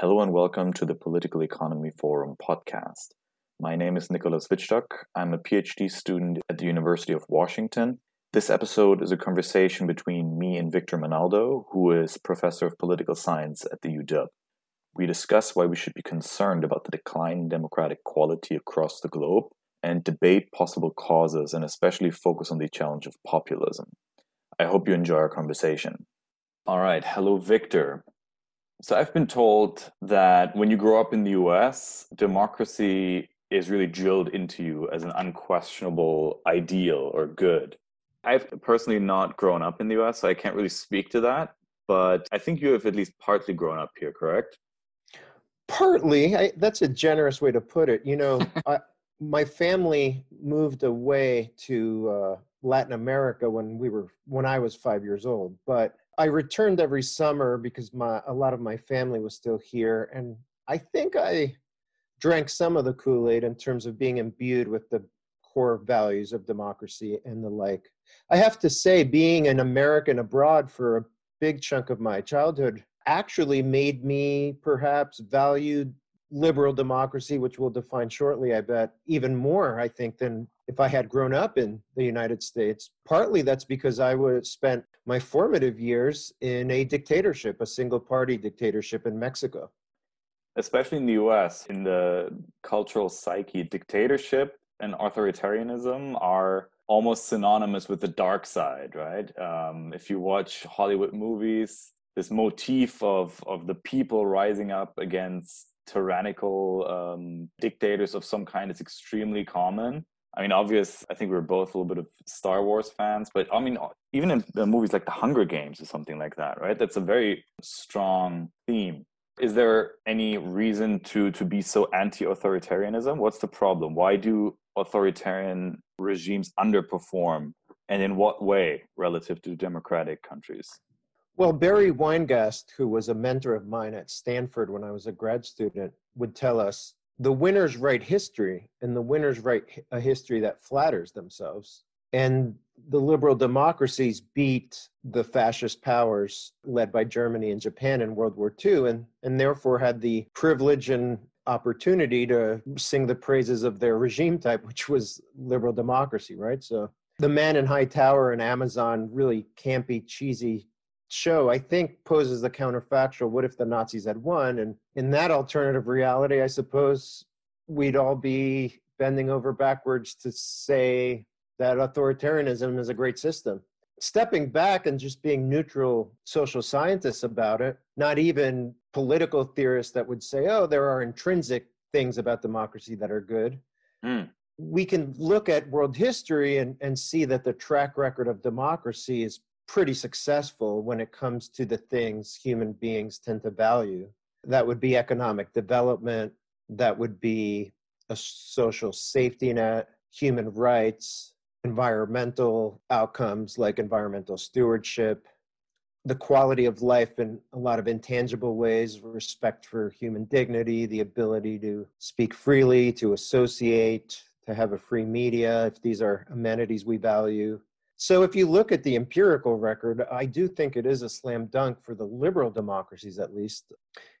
Hello and welcome to the Political Economy Forum podcast. My name is Nicolas Wittstock. I'm a PhD student at the University of Washington. This episode is a conversation between me and Victor Menaldo, who is professor of political science at the UW. We discuss why we should be concerned about the decline in democratic quality across the globe and debate possible causes and especially focus on the challenge of populism. I hope you enjoy our conversation. All right. Hello, Victor. So I've been told that when you grow up in the US, democracy is really drilled into you as an unquestionable ideal or good. I've personally not grown up in the US, so I can't really speak to that. But I think you have at least partly grown up here, correct? Partly. I, that's a generous way to put it. You know, I, my family moved away to uh, Latin America when we were when I was five years old, but I returned every summer because my a lot of my family was still here, and I think I drank some of the Kool Aid in terms of being imbued with the core values of democracy and the like. I have to say, being an American abroad for a big chunk of my childhood actually made me perhaps value liberal democracy, which we'll define shortly, I bet, even more, I think, than if I had grown up in the United States. Partly that's because I was spent my formative years in a dictatorship, a single party dictatorship in Mexico. Especially in the US, in the cultural psyche, dictatorship and authoritarianism are almost synonymous with the dark side, right? Um, if you watch Hollywood movies, this motif of, of the people rising up against tyrannical um, dictators of some kind is extremely common. I mean, obvious. I think we are both a little bit of Star Wars fans, but I mean, even in the movies like The Hunger Games or something like that, right? That's a very strong theme. Is there any reason to to be so anti-authoritarianism? What's the problem? Why do authoritarian regimes underperform, and in what way relative to democratic countries? Well, Barry Weingast, who was a mentor of mine at Stanford when I was a grad student, would tell us the winners write history, and the winners write a history that flatters themselves. And the liberal democracies beat the fascist powers led by Germany and Japan in World War II, and, and therefore had the privilege and opportunity to sing the praises of their regime type, which was liberal democracy, right? So the man in high tower and Amazon really campy, cheesy show, I think, poses the counterfactual what if the Nazis had won? And in that alternative reality, I suppose we'd all be bending over backwards to say that authoritarianism is a great system. Stepping back and just being neutral social scientists about it, not even political theorists that would say, oh, there are intrinsic things about democracy that are good. Mm. We can look at world history and, and see that the track record of democracy is pretty successful when it comes to the things human beings tend to value. That would be economic development, that would be a social safety net, human rights, environmental outcomes like environmental stewardship, the quality of life in a lot of intangible ways, respect for human dignity, the ability to speak freely, to associate, to have a free media, if these are amenities we value, so if you look at the empirical record, I do think it is a slam dunk for the liberal democracies, at least,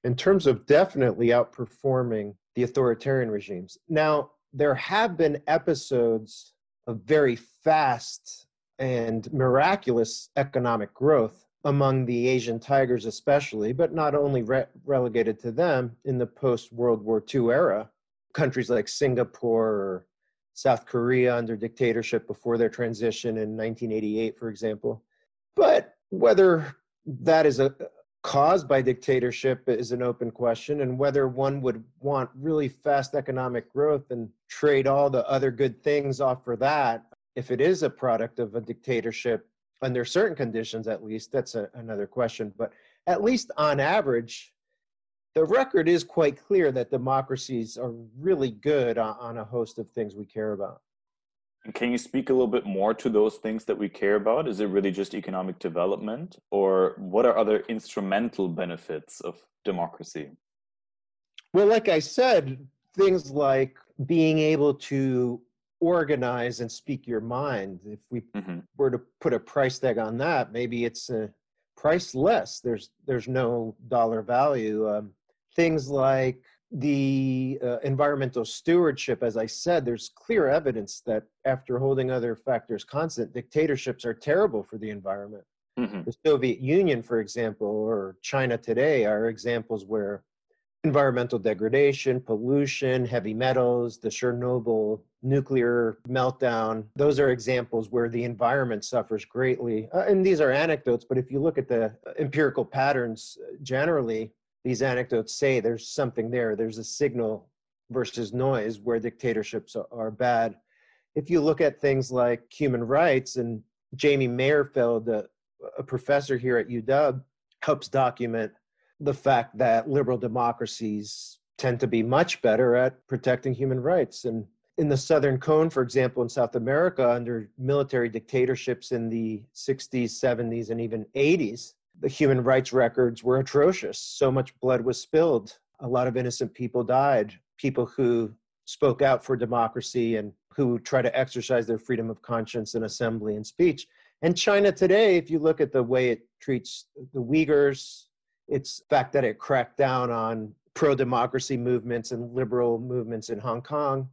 in terms of definitely outperforming the authoritarian regimes. Now, there have been episodes of very fast and miraculous economic growth among the Asian tigers, especially, but not only re- relegated to them in the post World War II era. Countries like Singapore or South Korea under dictatorship before their transition in 1988, for example. But whether that is a caused by dictatorship is an open question, and whether one would want really fast economic growth and trade all the other good things off for that, if it is a product of a dictatorship under certain conditions, at least, that's a, another question. But at least on average, the record is quite clear that democracies are really good on, on a host of things we care about. And can you speak a little bit more to those things that we care about? Is it really just economic development, or what are other instrumental benefits of democracy? Well, like I said, things like being able to organize and speak your mind. If we mm-hmm. were to put a price tag on that, maybe it's a price less. There's there's no dollar value. Um, things like the uh, environmental stewardship, as I said, there's clear evidence that after holding other factors constant, dictatorships are terrible for the environment. Mm-hmm. The Soviet Union, for example, or China today are examples where environmental degradation, pollution, heavy metals, the Chernobyl nuclear meltdown, those are examples where the environment suffers greatly. Uh, and these are anecdotes, but if you look at the empirical patterns uh, generally, these anecdotes say there's something there. There's a signal versus noise where dictatorships are bad. If you look at things like human rights, and Jamie Mayerfeld, a, a professor here at UW, helps document the fact that liberal democracies tend to be much better at protecting human rights. And in the Southern Cone, for example, in South America, under military dictatorships in the 60s, 70s, and even 80s, the human rights records were atrocious. So much blood was spilled. A lot of innocent people died. People who spoke out for democracy and who try to exercise their freedom of conscience and assembly and speech. And China today, if you look at the way it treats the Uyghurs, its fact that it cracked down on pro democracy movements and liberal movements in Hong Kong,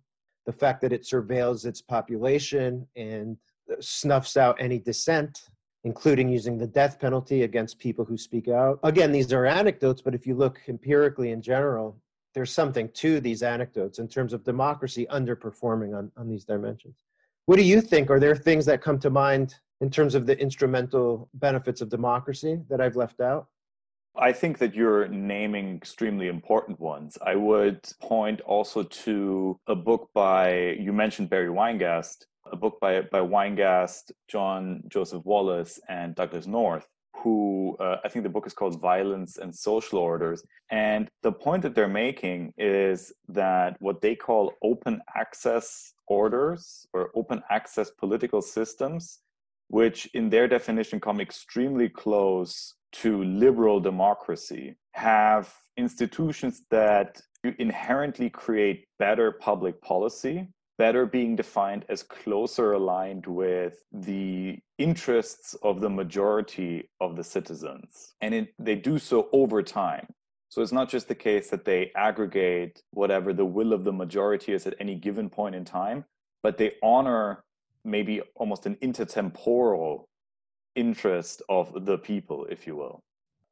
the fact that it surveils its population and snuffs out any dissent, including using the death penalty against people who speak out. Again, these are anecdotes, but if you look empirically in general, there's something to these anecdotes in terms of democracy underperforming on, on these dimensions. What do you think? Are there things that come to mind in terms of the instrumental benefits of democracy that I've left out? I think that you're naming extremely important ones. I would point also to a book by, you mentioned Barry Weingast, a book by, by Weingast, John Joseph Wallis, and Douglas North, who uh, I think the book is called Violence and Social Orders. And the point that they're making is that what they call open access orders or open access political systems, which in their definition come extremely close to liberal democracy have institutions that inherently create better public policy better being defined as closer aligned with the interests of the majority of the citizens. And it, they do so over time. So it's not just the case that they aggregate whatever the will of the majority is at any given point in time, but they honor maybe almost an intertemporal interest of the people, if you will.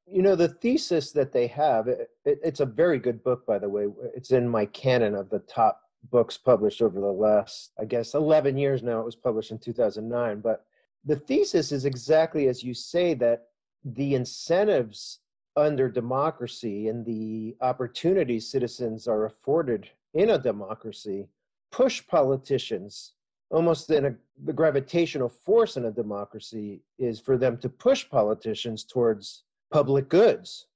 You know, the thesis that they have, it, it, it's a very good book, by the way. It's in my canon of the top books published over the last, I guess, 11 years now. It was published in 2009. But the thesis is exactly as you say that the incentives under democracy and the opportunities citizens are afforded in a democracy push politicians almost in a, the gravitational force in a democracy is for them to push politicians towards public goods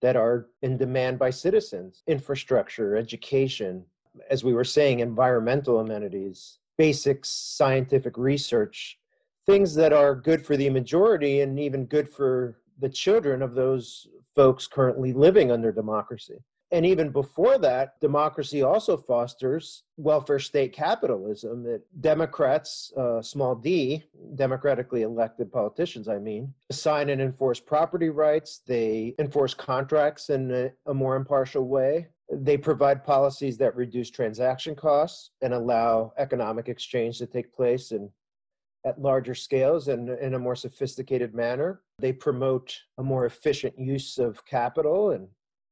that are in demand by citizens infrastructure education as we were saying environmental amenities basic scientific research things that are good for the majority and even good for the children of those folks currently living under democracy and even before that, democracy also fosters welfare state capitalism. That Democrats, uh, small d, democratically elected politicians, I mean, assign and enforce property rights. They enforce contracts in a, a more impartial way. They provide policies that reduce transaction costs and allow economic exchange to take place in, at larger scales and in a more sophisticated manner. They promote a more efficient use of capital and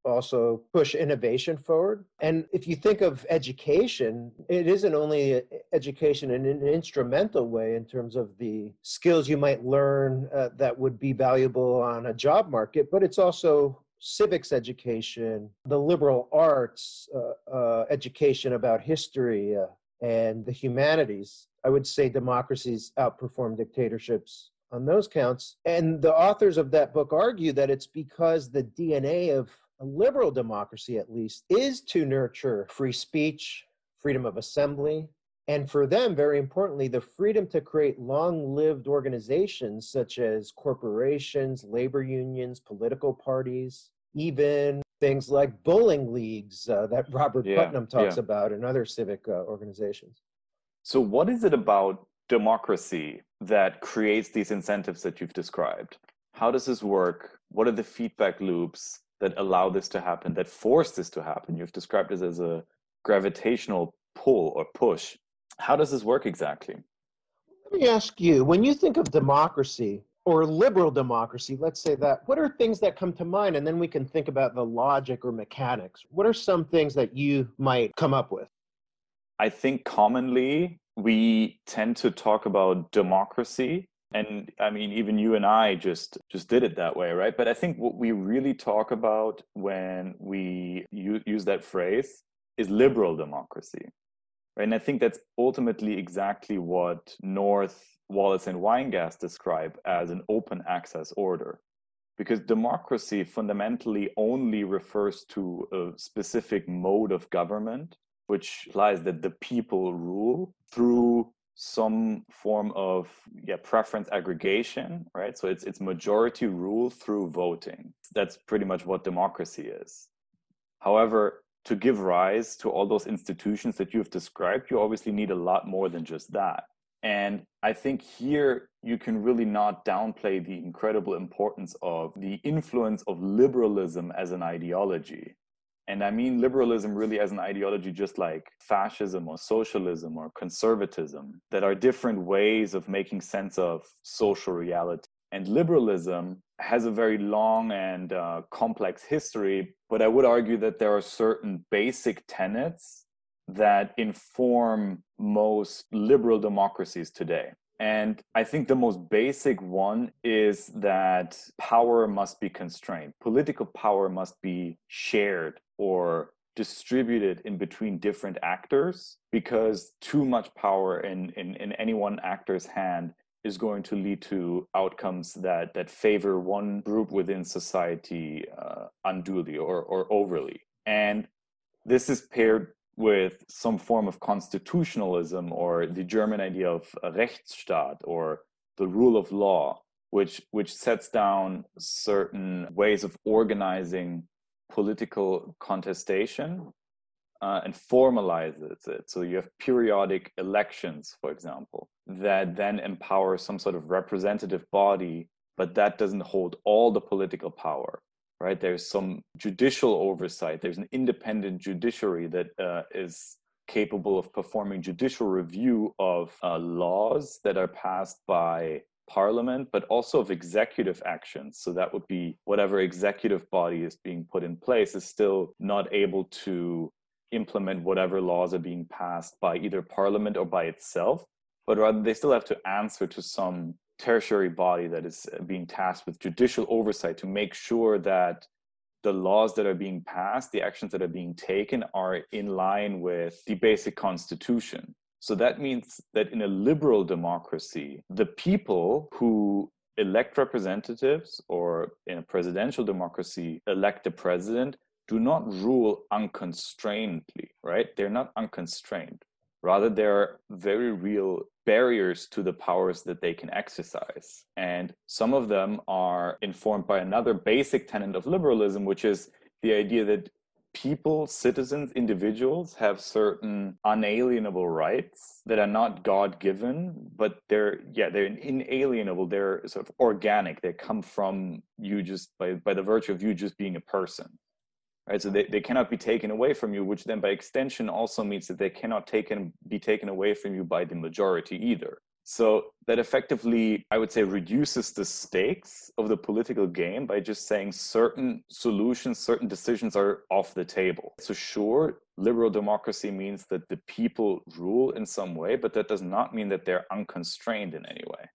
also push innovation forward. And if you think of education, it isn't only education in an instrumental way in terms of the skills you might learn uh, that would be valuable on a job market, but it's also civics education, the liberal arts, uh, uh, education about history uh, and the humanities. I would say democracies outperform dictatorships on those counts. And the authors of that book argue that it's because the DNA of a liberal democracy at least, is to nurture free speech, freedom of assembly, and for them, very importantly, the freedom to create long lived organizations such as corporations, labor unions, political parties, even things like bowling leagues uh, that Robert yeah, Putnam talks yeah. about and other civic uh, organizations. So, what is it about democracy that creates these incentives that you've described? How does this work? What are the feedback loops? That allow this to happen, that force this to happen. You've described this as a gravitational pull or push. How does this work exactly? Let me ask you when you think of democracy or liberal democracy, let's say that, what are things that come to mind? And then we can think about the logic or mechanics. What are some things that you might come up with? I think commonly we tend to talk about democracy and i mean even you and i just just did it that way right? But i think what we really talk about when we use that phrase is liberal democracy right? And i think that's ultimately exactly what north wallis and weingast describe as an open access order. Because democracy fundamentally only refers to a specific mode of government which implies that the people rule through some form of yeah preference aggregation right? So it's it's majority rule through voting. That's pretty much what democracy is. However to give rise to all those institutions that you've described you obviously need a lot more than just that. And i think here you can really not downplay the incredible importance of the influence of liberalism as an ideology and I mean liberalism really as an ideology, just like fascism or socialism or conservatism, that are different ways of making sense of social reality. And liberalism has a very long and uh, complex history, but I would argue that there are certain basic tenets that inform most liberal democracies today. And I think the most basic one is that power must be constrained. Political power must be shared or distributed in between different actors because too much power in, in, in any one actor's hand is going to lead to outcomes that, that favor one group within society uh, unduly or, or overly. And this is paired with some form of constitutionalism or the German idea of Rechtsstaat or the rule of law, which, which sets down certain ways of organizing political contestation uh, and formalizes it. So you have periodic elections, for example, that then empower some sort of representative body, but that doesn't hold all the political power right? There's some judicial oversight. There's an independent judiciary that uh, is capable of performing judicial review of uh, laws that are passed by parliament, but also of executive actions. So that would be whatever executive body is being put in place is still not able to implement whatever laws are being passed by either parliament or by itself, but rather they still have to answer to some tertiary body that is being tasked with judicial oversight to make sure that the laws that are being passed, the actions that are being taken are in line with the basic constitution. So that means that in a liberal democracy, the people who elect representatives or in a presidential democracy elect a president do not rule unconstrainedly, right? They're not unconstrained. Rather, there are very real barriers to the powers that they can exercise. And some of them are informed by another basic tenet of liberalism, which is the idea that people, citizens, individuals have certain unalienable rights that are not God given, but they're, yeah, they're inalienable. They're sort of organic. They come from you just by, by the virtue of you just being a person right so they, they cannot be taken away from you which then by extension also means that they cannot taken be taken away from you by the majority either so that effectively i would say reduces the stakes of the political game by just saying certain solutions certain decisions are off the table so sure liberal democracy means that the people rule in some way but that does not mean that they're unconstrained in any way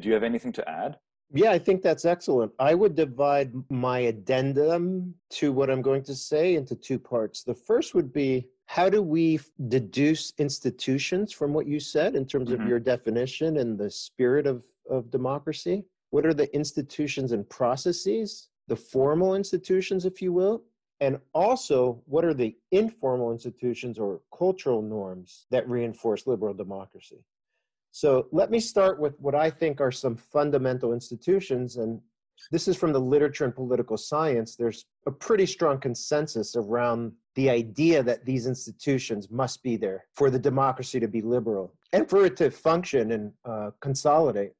do you have anything to add yeah, I think that's excellent. I would divide my addendum to what I'm going to say into two parts. The first would be how do we deduce institutions from what you said in terms mm-hmm. of your definition and the spirit of, of democracy? What are the institutions and processes, the formal institutions, if you will? And also, what are the informal institutions or cultural norms that reinforce liberal democracy? So let me start with what I think are some fundamental institutions. And this is from the literature and political science. There's a pretty strong consensus around the idea that these institutions must be there for the democracy to be liberal and for it to function and uh, consolidate.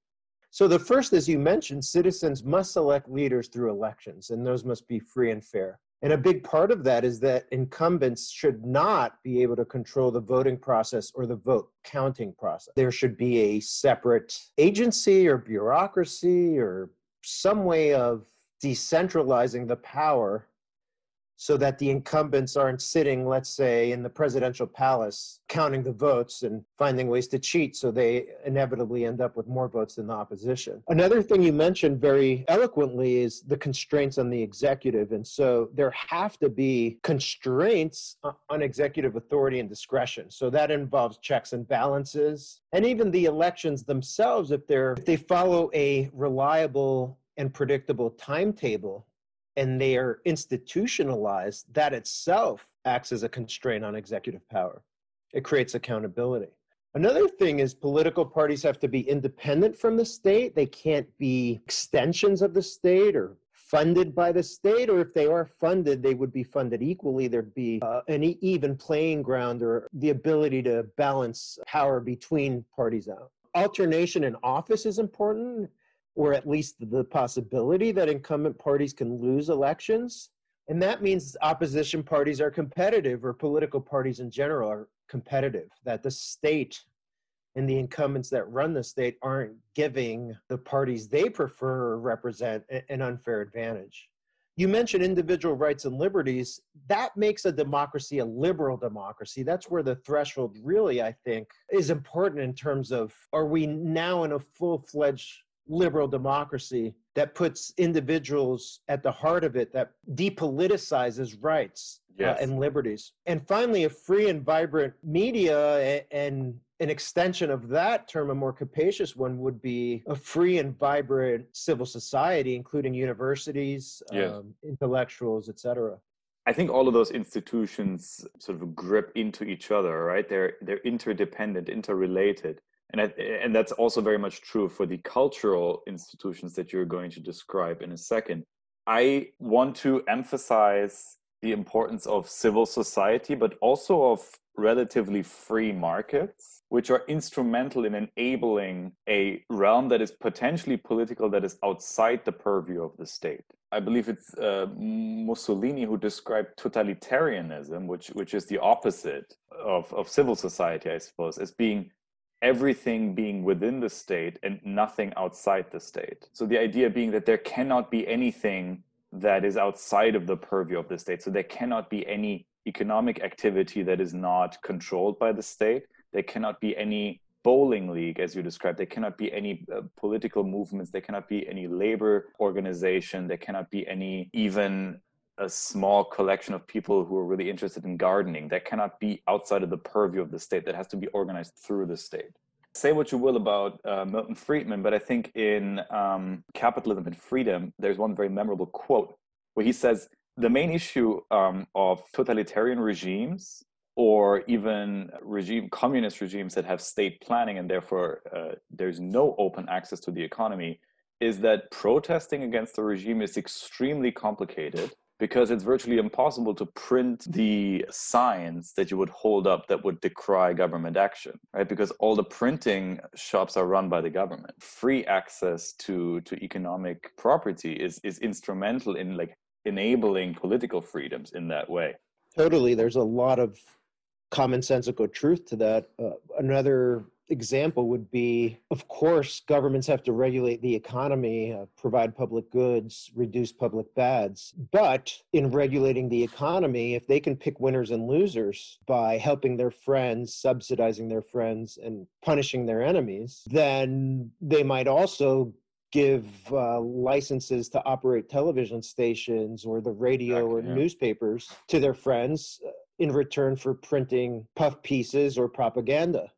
So the first, as you mentioned, citizens must select leaders through elections, and those must be free and fair. And a big part of that is that incumbents should not be able to control the voting process or the vote counting process. There should be a separate agency or bureaucracy or some way of decentralizing the power so that the incumbents aren't sitting, let's say, in the presidential palace counting the votes and finding ways to cheat so they inevitably end up with more votes than the opposition. Another thing you mentioned very eloquently is the constraints on the executive. And so there have to be constraints on executive authority and discretion. So that involves checks and balances and even the elections themselves if they're if they follow a reliable and predictable timetable and they are institutionalized, that itself acts as a constraint on executive power. It creates accountability. Another thing is political parties have to be independent from the state. They can't be extensions of the state or funded by the state, or if they are funded, they would be funded equally. There'd be uh, an even playing ground or the ability to balance power between parties out. Alternation in office is important or at least the possibility that incumbent parties can lose elections. And that means opposition parties are competitive, or political parties in general are competitive, that the state and the incumbents that run the state aren't giving the parties they prefer or represent an unfair advantage. You mentioned individual rights and liberties. That makes a democracy a liberal democracy. That's where the threshold really, I think, is important in terms of are we now in a full fledged liberal democracy that puts individuals at the heart of it, that depoliticizes rights uh, yes. uh, and liberties. And finally, a free and vibrant media and an extension of that term, a more capacious one, would be a free and vibrant civil society, including universities, yes. um, intellectuals, etc. I think all of those institutions sort of grip into each other, right? They're they're interdependent, interrelated and I, and that's also very much true for the cultural institutions that you're going to describe in a second. I want to emphasize the importance of civil society but also of relatively free markets which are instrumental in enabling a realm that is potentially political that is outside the purview of the state. I believe it's uh, mussolini who described totalitarianism which which is the opposite of, of civil society i suppose as being everything being within the state and nothing outside the state. So the idea being that there cannot be anything that is outside of the purview of the state. So there cannot be any economic activity that is not controlled by the state. There cannot be any bowling league, as you described. There cannot be any uh, political movements. There cannot be any labor organization. There cannot be any even a small collection of people who are really interested in gardening. That cannot be outside of the purview of the state. That has to be organized through the state. Say what you will about uh, Milton Friedman, but I think in um, Capitalism and Freedom, there's one very memorable quote where he says, The main issue um, of totalitarian regimes or even regime communist regimes that have state planning and therefore uh, there's no open access to the economy is that protesting against the regime is extremely complicated because it's virtually impossible to print the signs that you would hold up that would decry government action right? Because all the printing shops are run by the government. Free access to to economic property is is instrumental in like enabling political freedoms in that way. Totally. There's a lot of commonsensical truth to that. Uh, another example would be of course governments have to regulate the economy uh, provide public goods reduce public bads but in regulating the economy if they can pick winners and losers by helping their friends subsidizing their friends and punishing their enemies then they might also give uh, licenses to operate television stations or the radio exactly, or yeah. newspapers to their friends uh, in return for printing puff pieces or propaganda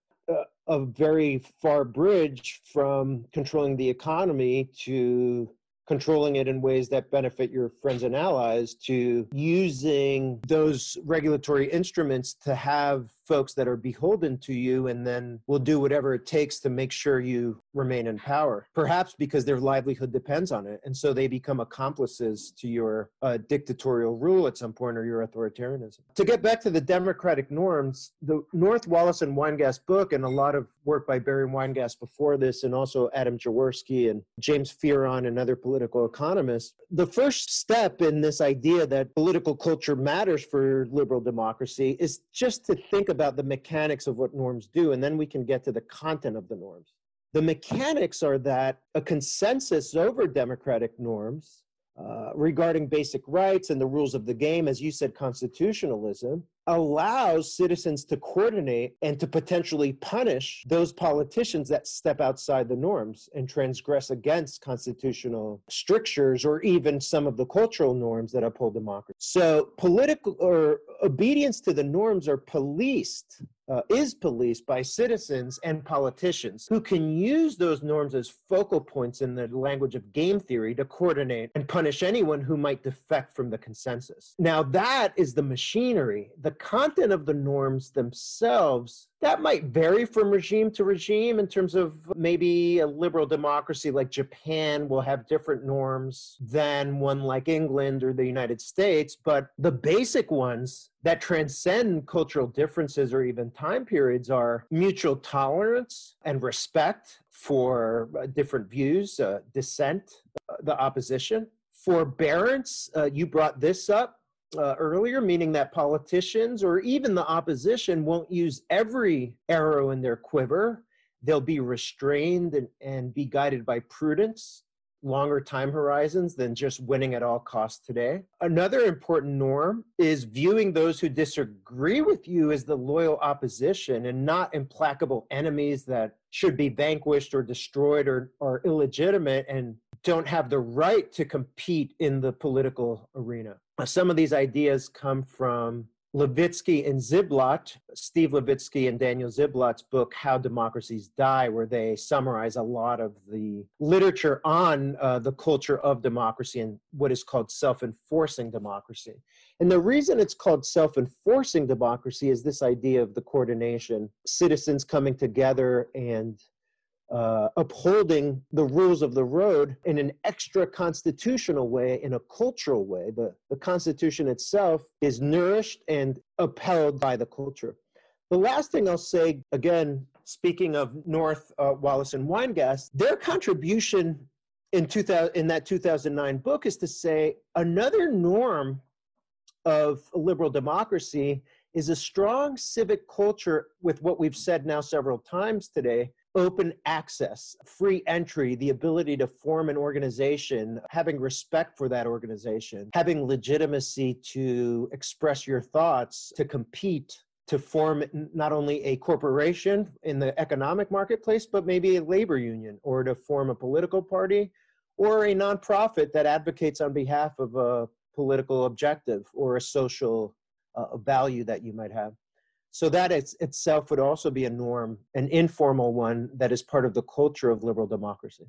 a very far bridge from controlling the economy to controlling it in ways that benefit your friends and allies to using those regulatory instruments to have folks that are beholden to you and then will do whatever it takes to make sure you remain in power, perhaps because their livelihood depends on it. And so they become accomplices to your uh, dictatorial rule at some point or your authoritarianism. To get back to the democratic norms, the North Wallis and Weingast book, and a lot of work by Barry Weingast before this, and also Adam Przeworski and James Fearon and other political economists, the first step in this idea that political culture matters for liberal democracy is just to think about the mechanics of what norms do, and then we can get to the content of the norms. The mechanics are that a consensus over democratic norms uh, regarding basic rights and the rules of the game, as you said, constitutionalism, allows citizens to coordinate and to potentially punish those politicians that step outside the norms and transgress against constitutional strictures or even some of the cultural norms that uphold democracy. So, political or obedience to the norms are policed uh, is policed by citizens and politicians who can use those norms as focal points in the language of game theory to coordinate and punish anyone who might defect from the consensus. Now, that is the machinery. The content of the norms themselves that might vary from regime to regime in terms of maybe a liberal democracy like Japan will have different norms than one like England or the United States. But the basic ones that transcend cultural differences or even time periods are mutual tolerance and respect for uh, different views, uh, dissent, uh, the opposition. Forbearance, uh, you brought this up uh, earlier, meaning that politicians or even the opposition won't use every arrow in their quiver. They'll be restrained and, and be guided by prudence, longer time horizons than just winning at all costs today. Another important norm is viewing those who disagree with you as the loyal opposition and not implacable enemies that should be vanquished or destroyed or, or illegitimate and don't have the right to compete in the political arena. Some of these ideas come from Levitsky and Ziblatt, Steve Levitsky and Daniel Ziblatt's book, How Democracies Die, where they summarize a lot of the literature on uh, the culture of democracy and what is called self enforcing democracy. And the reason it's called self enforcing democracy is this idea of the coordination, citizens coming together and uh, upholding the rules of the road in an extra constitutional way, in a cultural way. The, the Constitution itself is nourished and upheld by the culture. The last thing I'll say, again, speaking of North uh, Wallis and Weingast, their contribution in, 2000, in that 2009 book is to say another norm of liberal democracy is a strong civic culture with what we've said now several times today open access, free entry, the ability to form an organization, having respect for that organization, having legitimacy to express your thoughts, to compete, to form not only a corporation in the economic marketplace, but maybe a labor union, or to form a political party, or a nonprofit that advocates on behalf of a political objective or a social uh, value that you might have. So that it's, itself would also be a norm, an informal one that is part of the culture of liberal democracy.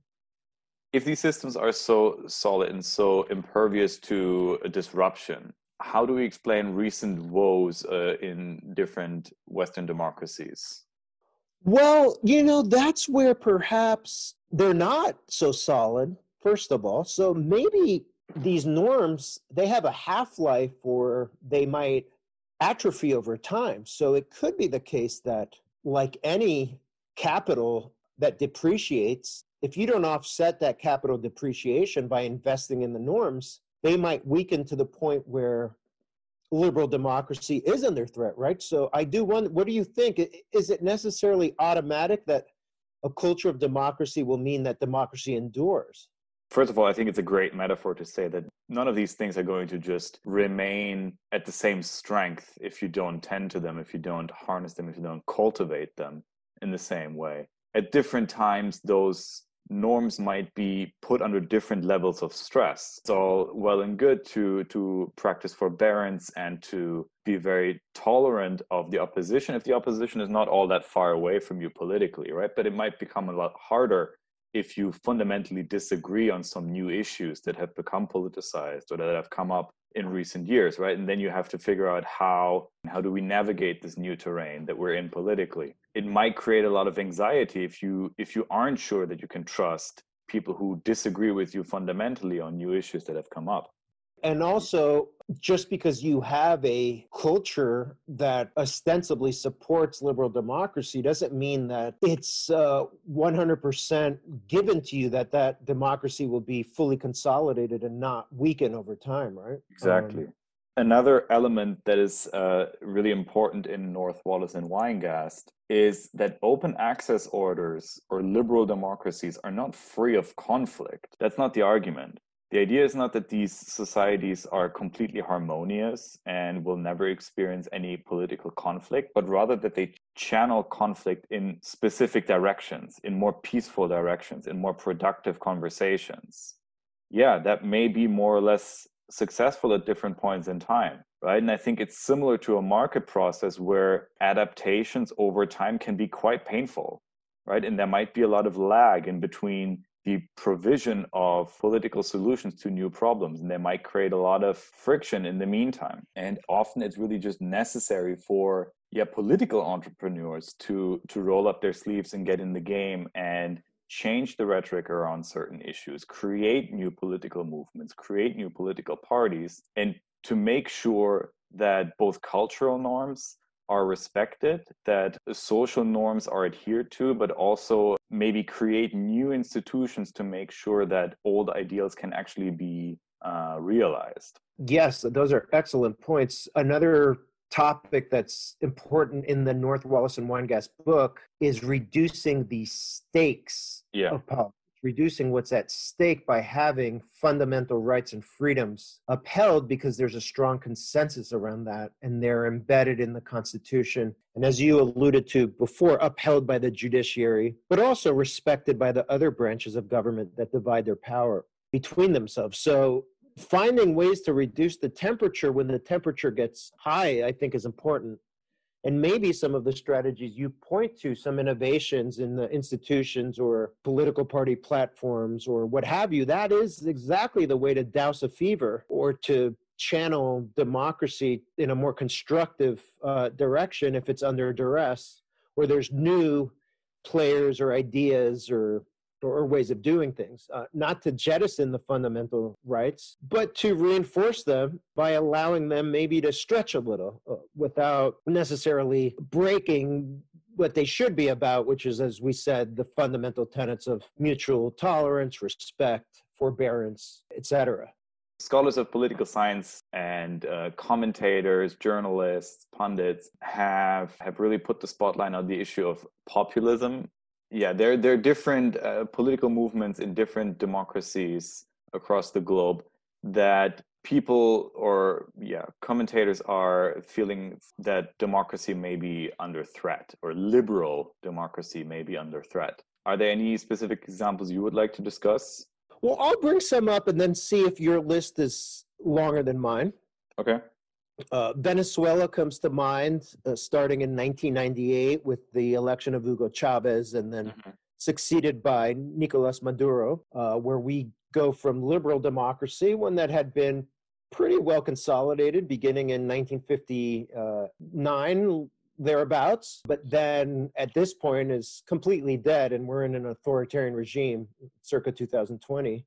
If these systems are so solid and so impervious to disruption, how do we explain recent woes uh, in different Western democracies? Well, you know, that's where perhaps they're not so solid, first of all. So maybe these norms, they have a half life or they might atrophy over time. So it could be the case that, like any capital that depreciates, if you don't offset that capital depreciation by investing in the norms, they might weaken to the point where liberal democracy is under threat, right? So I do wonder, what do you think? Is it necessarily automatic that a culture of democracy will mean that democracy endures? First of all, I think it's a great metaphor to say that none of these things are going to just remain at the same strength if you don't tend to them, if you don't harness them, if you don't cultivate them in the same way. At different times, those norms might be put under different levels of stress. It's all well and good to to practice forbearance and to be very tolerant of the opposition if the opposition is not all that far away from you politically, right? But it might become a lot harder if you fundamentally disagree on some new issues that have become politicized or that have come up in recent years right? And then you have to figure out how how do we navigate this new terrain that we're in politically. It might create a lot of anxiety if you if you aren't sure that you can trust people who disagree with you fundamentally on new issues that have come up and also just because you have a culture that ostensibly supports liberal democracy doesn't mean that it's uh, 100% given to you that that democracy will be fully consolidated and not weaken over time right exactly um, Another element that is uh, really important in North Wallis and Weingast is that open access orders or liberal democracies are not free of conflict. That's not the argument. The idea is not that these societies are completely harmonious and will never experience any political conflict, but rather that they channel conflict in specific directions, in more peaceful directions, in more productive conversations. Yeah, that may be more or less successful at different points in time right and i think it's similar to a market process where adaptations over time can be quite painful right and there might be a lot of lag in between the provision of political solutions to new problems and they might create a lot of friction in the meantime. And often it's really just necessary for yeah political entrepreneurs to to roll up their sleeves and get in the game and change the rhetoric around certain issues, create new political movements, create new political parties, and to make sure that both cultural norms are respected, that social norms are adhered to, but also maybe create new institutions to make sure that old ideals can actually be uh, realized. Yes, those are excellent points. Another topic that's important in the North Wallis and Weingast book is reducing the stakes yeah. of politics, reducing what's at stake by having fundamental rights and freedoms upheld because there's a strong consensus around that and they're embedded in the Constitution. And as you alluded to before, upheld by the judiciary, but also respected by the other branches of government that divide their power between themselves. So finding ways to reduce the temperature when the temperature gets high, I think, is important. And maybe some of the strategies you point to, some innovations in the institutions or political party platforms or what have you, that is exactly the way to douse a fever or to channel democracy in a more constructive uh, direction if it's under duress, where there's new players or ideas or or ways of doing things, uh, not to jettison the fundamental rights, but to reinforce them by allowing them maybe to stretch a little uh, without necessarily breaking what they should be about, which is, as we said, the fundamental tenets of mutual tolerance, respect, forbearance, etc. Scholars of political science and uh, commentators, journalists, pundits have have really put the spotlight on the issue of populism yeah there there are different uh, political movements in different democracies across the globe that people or yeah commentators are feeling that democracy may be under threat or liberal democracy may be under threat. Are there any specific examples you would like to discuss? Well i'll bring some up and then see if your list is longer than mine. Okay uh, Venezuela comes to mind, uh, starting in 1998 with the election of Hugo Chavez, and then mm-hmm. succeeded by Nicolas Maduro, uh, where we go from liberal democracy, one that had been pretty well consolidated beginning in 1959 thereabouts but then at this point is completely dead and we're in an authoritarian regime circa 2020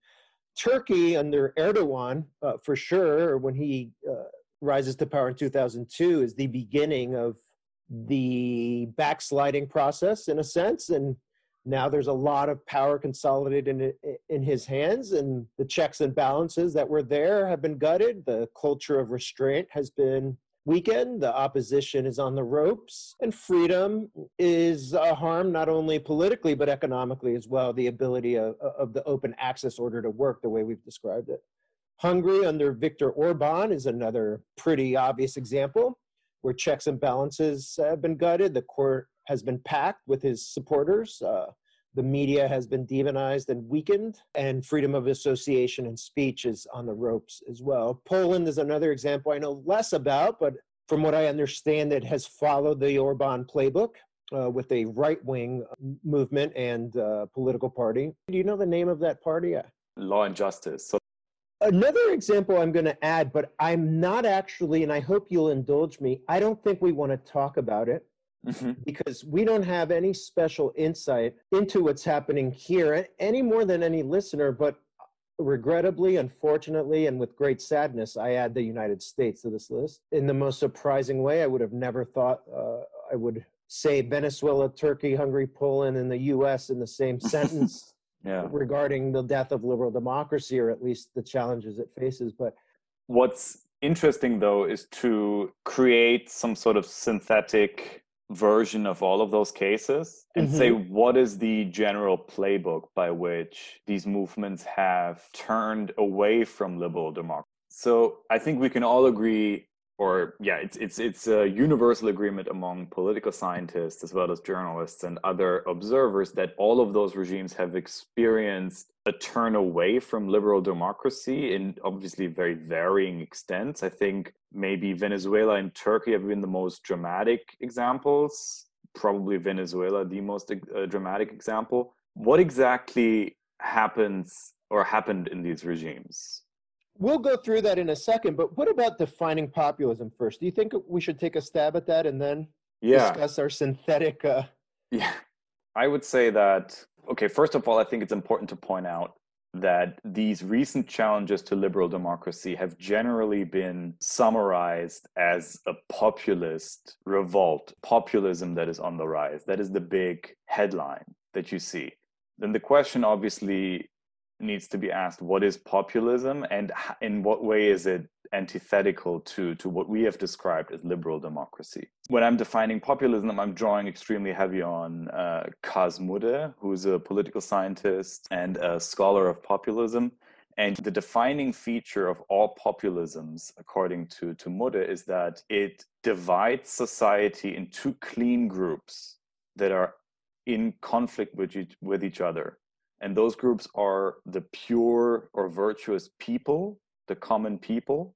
turkey under erdogan uh, for sure when he uh, rises to power in 2002 is the beginning of the backsliding process in a sense and now there's a lot of power consolidated in, in his hands and the checks and balances that were there have been gutted. The culture of restraint has been weakened. The opposition is on the ropes and freedom is a harm not only politically but economically as well. The ability of, of the open access order to work the way we've described it Hungary under Viktor Orban is another pretty obvious example where checks and balances have been gutted. The court has been packed with his supporters. Uh, the media has been demonized and weakened, and freedom of association and speech is on the ropes as well. Poland is another example I know less about, but from what I understand, it has followed the Orban playbook. Uh, with a right wing movement and uh, political party. Do you know the name of that party? Law and Justice. So Another example I'm going to add, but I'm not actually, and I hope you'll indulge me, I don't think we want to talk about it mm-hmm. because we don't have any special insight into what's happening here any more than any listener. But regrettably, unfortunately, and with great sadness, I add the United States to this list in the most surprising way. I would have never thought uh, I would say Venezuela, Turkey, Hungary, Poland, and the U.S. in the same sentence. Yeah. regarding the death of liberal democracy, or at least the challenges it faces. But what's interesting, though, is to create some sort of synthetic version of all of those cases and mm-hmm. say what is the general playbook by which these movements have turned away from liberal democracy. So I think we can all agree or yeah, it's it's it's a universal agreement among political scientists as well as journalists and other observers that all of those regimes have experienced a turn away from liberal democracy in obviously very varying extents. I think maybe Venezuela and Turkey have been the most dramatic examples. Probably Venezuela, the most uh, dramatic example. What exactly happens or happened in these regimes? We'll go through that in a second, but what about defining populism first? Do you think we should take a stab at that and then yeah. discuss our synthetic? Uh... Yeah, I would say that, okay, first of all, I think it's important to point out that these recent challenges to liberal democracy have generally been summarized as a populist revolt, populism that is on the rise. That is the big headline that you see. Then the question obviously needs to be asked what is populism and in what way is it antithetical to to what we have described as liberal democracy when i'm defining populism i'm drawing extremely heavy on uh, Cas Mudde who's a political scientist and a scholar of populism and the defining feature of all populisms, according to, to Mudde, is that it divides society into clean groups that are in conflict with each, with each other. And those groups are the pure or virtuous people, the common people,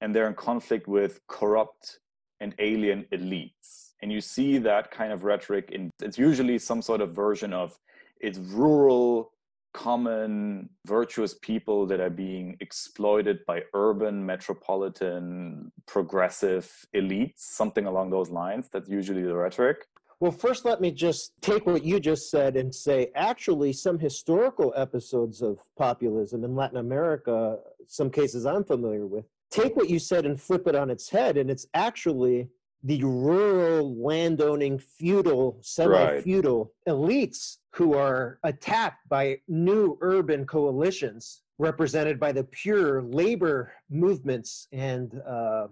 and they're in conflict with corrupt and alien elites. And you see that kind of rhetoric in it's usually some sort of version of it's rural, common, virtuous people that are being exploited by urban, metropolitan, progressive elites, something along those lines. That's usually the rhetoric. Well, first, let me just take what you just said and say actually, some historical episodes of populism in Latin America, some cases I'm familiar with, take what you said and flip it on its head. And it's actually the rural landowning feudal semi-feudal right. elites who are attacked by new urban coalitions represented by the pure labor movements and uh,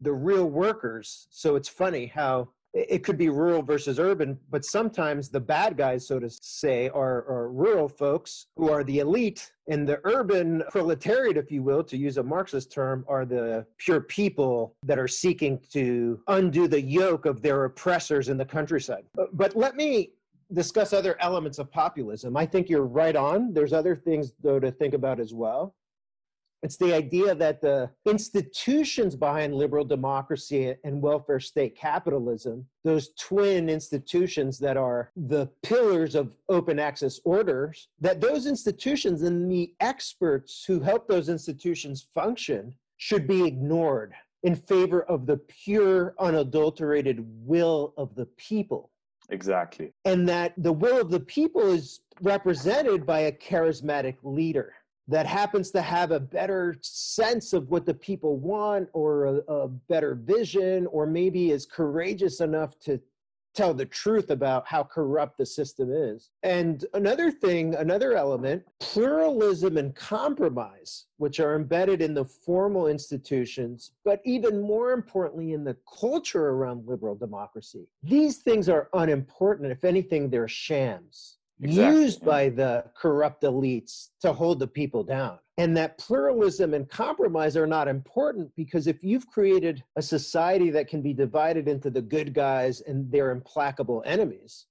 the real workers so it's funny how it could be rural versus urban, but sometimes the bad guys, so to say, are, are, rural folks who are the elite, and the urban proletariat, if you will, to use a Marxist term, are the pure people that are seeking to undo the yoke of their oppressors in the countryside. But, but let me discuss other elements of populism. I think you're right on. There's other things, though, to think about as well. It's the idea that the institutions behind liberal democracy and welfare state capitalism, those twin institutions that are the pillars of open access orders, that those institutions and the experts who help those institutions function should be ignored in favor of the pure, unadulterated will of the people. Exactly. And that the will of the people is represented by a charismatic leader that happens to have a better sense of what the people want or a, a, better vision or maybe is courageous enough to tell the truth about how corrupt the system is. And another thing, another element, pluralism and compromise, which are embedded in the formal institutions, but even more importantly in the culture around liberal democracy. These things are unimportant. If anything, they're shams exactly. used by the corrupt elites to hold the people down. And that pluralism and compromise are not important because if you've created a society that can be divided into the good guys and their implacable enemies,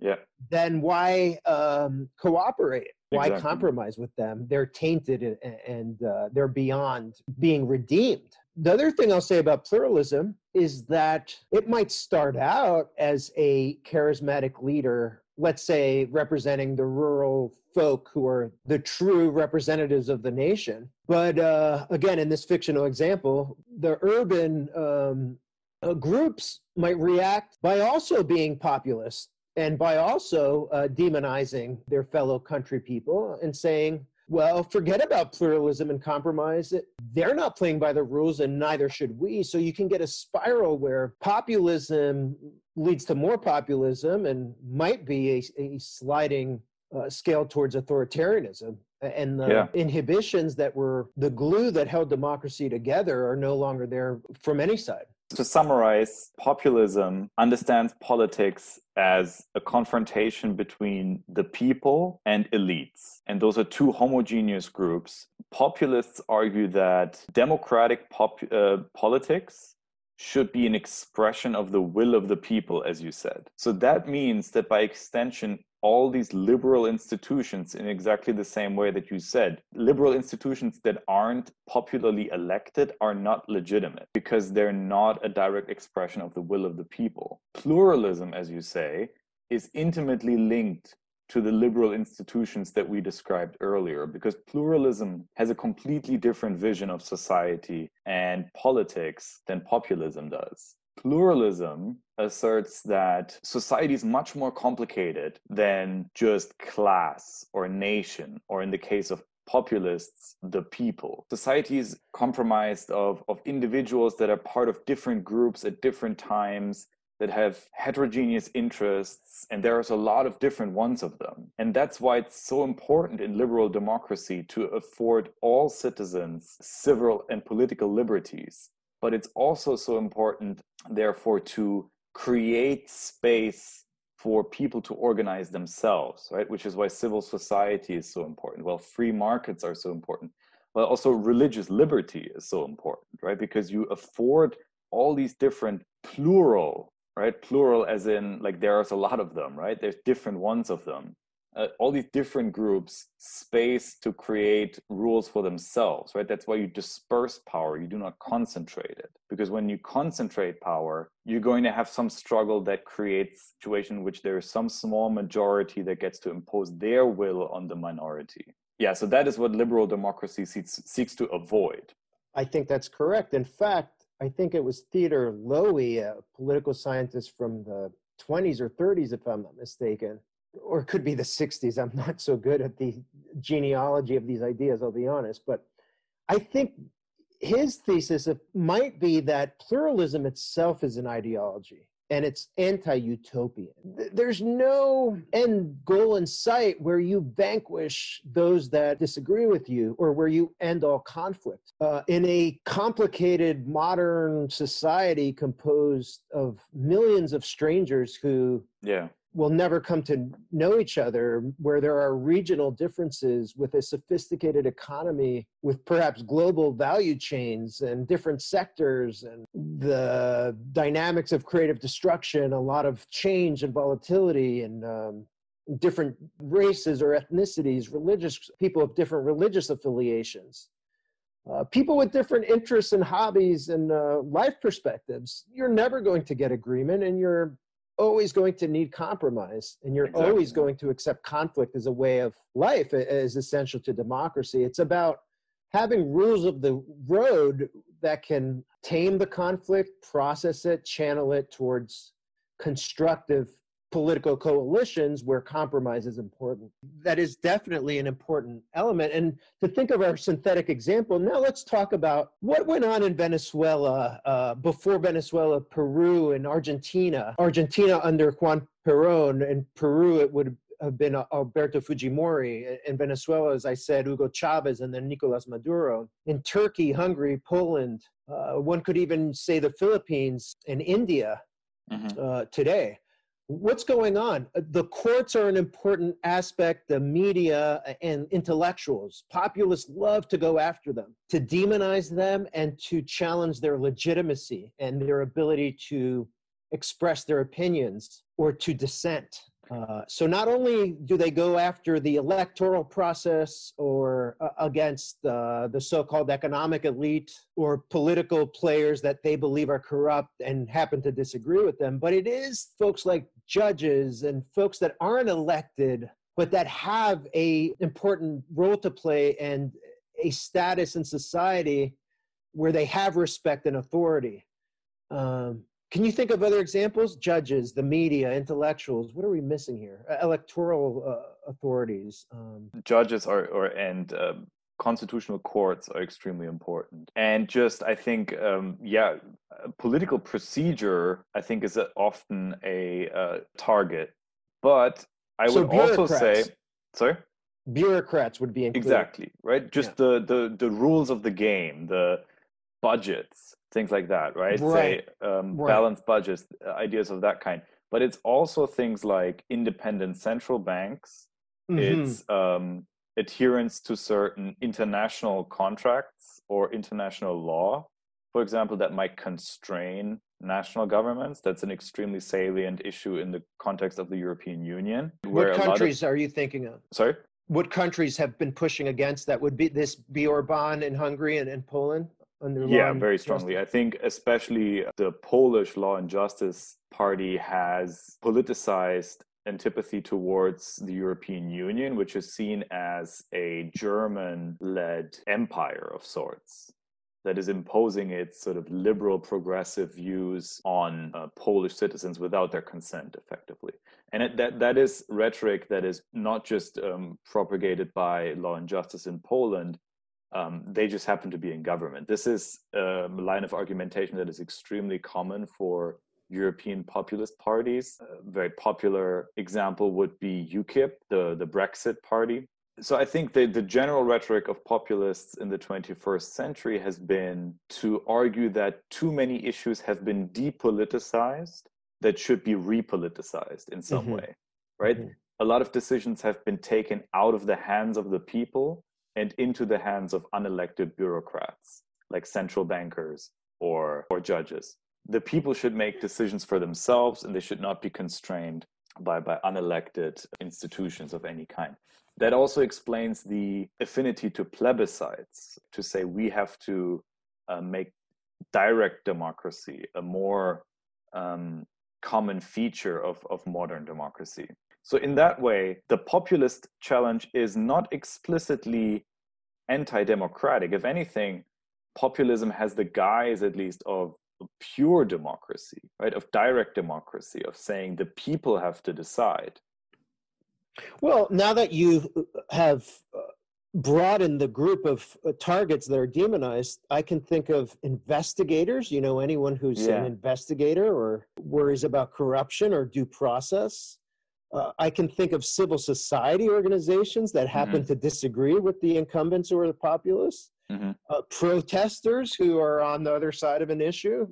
yeah. then why um, cooperate? Why exactly. compromise with them? They're tainted and, and uh, they're beyond being redeemed. The other thing I'll say about pluralism is that it might start out as a charismatic leader let's say, representing the rural folk who are the true representatives of the nation. But uh, again, in this fictional example, the urban um, uh, groups might react by also being populist and by also uh, demonizing their fellow country people and saying, well, forget about pluralism and compromise. They're not playing by the rules, and neither should we. So you can get a spiral where populism leads to more populism and might be a, a sliding uh, scale towards authoritarianism. And the yeah. inhibitions that were the glue that held democracy together are no longer there from any side. To summarize, populism understands politics as a confrontation between the people and elites. And those are two homogeneous groups. Populists argue that democratic pop- uh, politics should be an expression of the will of the people, as you said. So that means that by extension, all these liberal institutions in exactly the same way that you said. Liberal institutions that aren't popularly elected are not legitimate because they're not a direct expression of the will of the people. Pluralism, as you say, is intimately linked to the liberal institutions that we described earlier because pluralism has a completely different vision of society and politics than populism does pluralism asserts that society is much more complicated than just class or nation, or in the case of populists, the people. Society is comprised of, of individuals that are part of different groups at different times that have heterogeneous interests, and there's a lot of different ones of them. And that's why it's so important in liberal democracy to afford all citizens civil and political liberties but it's also so important, therefore, to create space for people to organize themselves, right? Which is why civil society is so important. Well, free markets are so important. But also religious liberty is so important, right? Because you afford all these different plural, right? Plural as in like there's a lot of them, right? There's different ones of them. Uh, all these different groups space to create rules for themselves right? That's why you disperse power you do not concentrate it. Because when you concentrate power you're going to have some struggle that creates situation in which there is some small majority that gets to impose their will on the minority. Yeah so that is what liberal democracy seeks, seeks to avoid. I think that's correct. In fact i think it was theodore lowi a political scientist from the 20s or 30s if i'm not mistaken or it could be the 60s. I'm not so good at the genealogy of these ideas, I'll be honest. But I think his thesis might be that pluralism itself is an ideology and it's anti-utopian. There's no end goal in sight where you vanquish those that disagree with you or where you end all conflict. Uh, in a complicated modern society composed of millions of strangers who yeah will never come to know each other, where there are regional differences with a sophisticated economy, with perhaps global value chains and different sectors, and the dynamics of creative destruction, a lot of change and volatility, and um, different races or ethnicities, religious people of different religious affiliations. Uh, people with different interests and hobbies and uh, life perspectives, you're never going to get agreement, and you're always going to need compromise and you're exactly. always going to accept conflict as a way of life as essential to democracy it's about having rules of the road that can tame the conflict process it channel it towards constructive political coalitions where compromise is important. That is definitely an important element. And to think of our synthetic example, now let's talk about what went on in Venezuela uh, before Venezuela, Peru, and Argentina. Argentina under Juan Perón, and Peru, it would have been Alberto Fujimori. In Venezuela, as I said, Hugo Chavez, and then Nicolas Maduro. In Turkey, Hungary, Poland, uh, one could even say the Philippines and India mm-hmm. uh, today what's going on? Uh, the courts are an important aspect the media and intellectuals. Populists love to go after them to demonize them and to challenge their legitimacy and their ability to express their opinions or to dissent uh, so not only do they go after the electoral process or uh, against uh, the so-called economic elite or political players that they believe are corrupt and happen to disagree with them, but it is folks like judges and folks that aren't elected but that have a important role to play and a status in society where they have respect and authority. Um, can you think of other examples? Judges, the media, intellectuals. What are we missing here? Uh, electoral uh, authorities. Um, Judges are, or and um, constitutional courts are extremely important. And just, I think, um, yeah, political procedure, I think, is a, often a uh, target. But I so would also say, sorry bureaucrats would be included. exactly right just yeah. the the the rules of the game the budgets things like that right, right. say um, right. balanced budgets uh, ideas of that kind but it's also things like independent central banks mm-hmm. it's um, adherence to certain international contracts or international law for example that might constrain national governments that's an extremely salient issue in the context of the european union what countries of, are you thinking of sorry what countries have been pushing against that? Would be this be Orban in Hungary and, and Poland? Yeah, very strongly. Justice? I think especially the Polish Law and Justice Party has politicized antipathy towards the European Union, which is seen as a German led empire of sorts that is imposing its sort of liberal progressive views on uh, Polish citizens without their consent, effectively. And it, that that is rhetoric that is not just um, propagated by Law and Justice in Poland. Um, they just happen to be in government. This is a line of argumentation that is extremely common for European populist parties. A very popular example would be UKIP, the, the Brexit party, so I think the, the general rhetoric of populists in the 21st century has been to argue that too many issues have been depoliticized that should be repoliticized in some mm-hmm. way, right? Mm-hmm. A lot of decisions have been taken out of the hands of the people and into the hands of unelected bureaucrats like central bankers or, or judges. The people should make decisions for themselves and they should not be constrained by, by unelected institutions of any kind. That also explains the affinity to plebiscites, to say we have to uh, make direct democracy a more um, common feature of, of modern democracy. So, in that way, the populist challenge is not explicitly anti democratic. If anything, populism has the guise, at least, of pure democracy, right? Of direct democracy, of saying the people have to decide. Well, now that you have uh, broadened the group of uh, targets that are demonized, I can think of investigators. You know, anyone who's yeah. an investigator or worries about corruption or due process. Uh, I can think of civil society organizations that happen mm-hmm. to disagree with the incumbents or the populace. Mm-hmm. Uh, protesters who are on the other side of an issue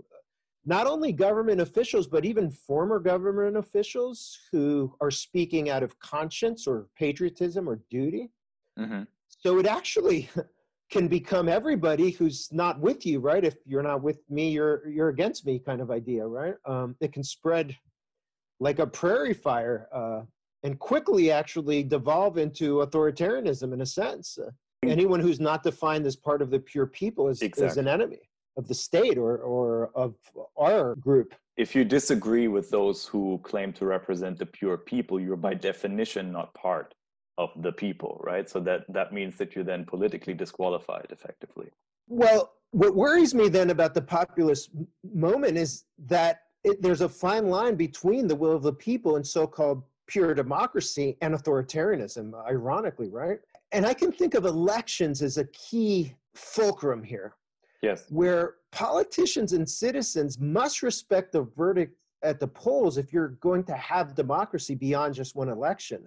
not only government officials, but even former government officials who are speaking out of conscience or patriotism or duty. Mm-hmm. So it actually can become everybody who's not with you, right? If you're not with me, you're you're against me, kind of idea, right? Um, it can spread like a prairie fire uh, and quickly actually devolve into authoritarianism in a sense. Uh, anyone who's not defined as part of the pure people is, exactly. is an enemy of the state or, or of our group. If you disagree with those who claim to represent the pure people, you're by definition not part of the people, right? So that, that means that you're then politically disqualified effectively. Well, what worries me then about the populist moment is that it, there's a fine line between the will of the people and so called pure democracy and authoritarianism, ironically, right? And I can think of elections as a key fulcrum here Yes. Where politicians and citizens must respect the verdict at the polls if you're going to have democracy beyond just one election.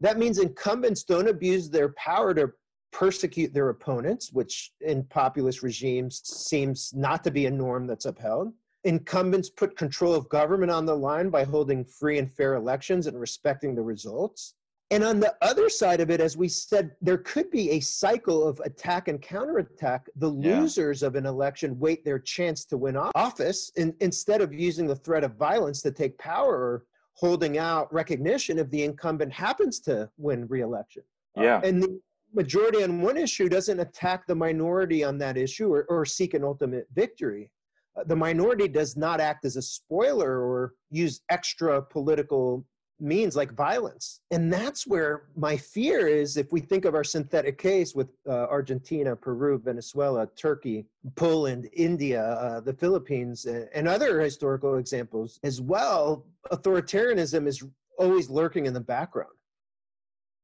That means incumbents don't abuse their power to persecute their opponents, which in populist regimes seems not to be a norm that's upheld. Incumbents put control of government on the line by holding free and fair elections and respecting the results. And on the other side of it, as we said, there could be a cycle of attack and counterattack. The yeah. losers of an election wait their chance to win office in, instead of using the threat of violence to take power or holding out recognition if the incumbent happens to win reelection. Yeah. Uh, and the majority on one issue doesn't attack the minority on that issue or, or seek an ultimate victory. Uh, the minority does not act as a spoiler or use extra political means like violence. And that's where my fear is if we think of our synthetic case with uh, Argentina, Peru, Venezuela, Turkey, Poland, India, uh, the Philippines, and other historical examples as well, authoritarianism is always lurking in the background.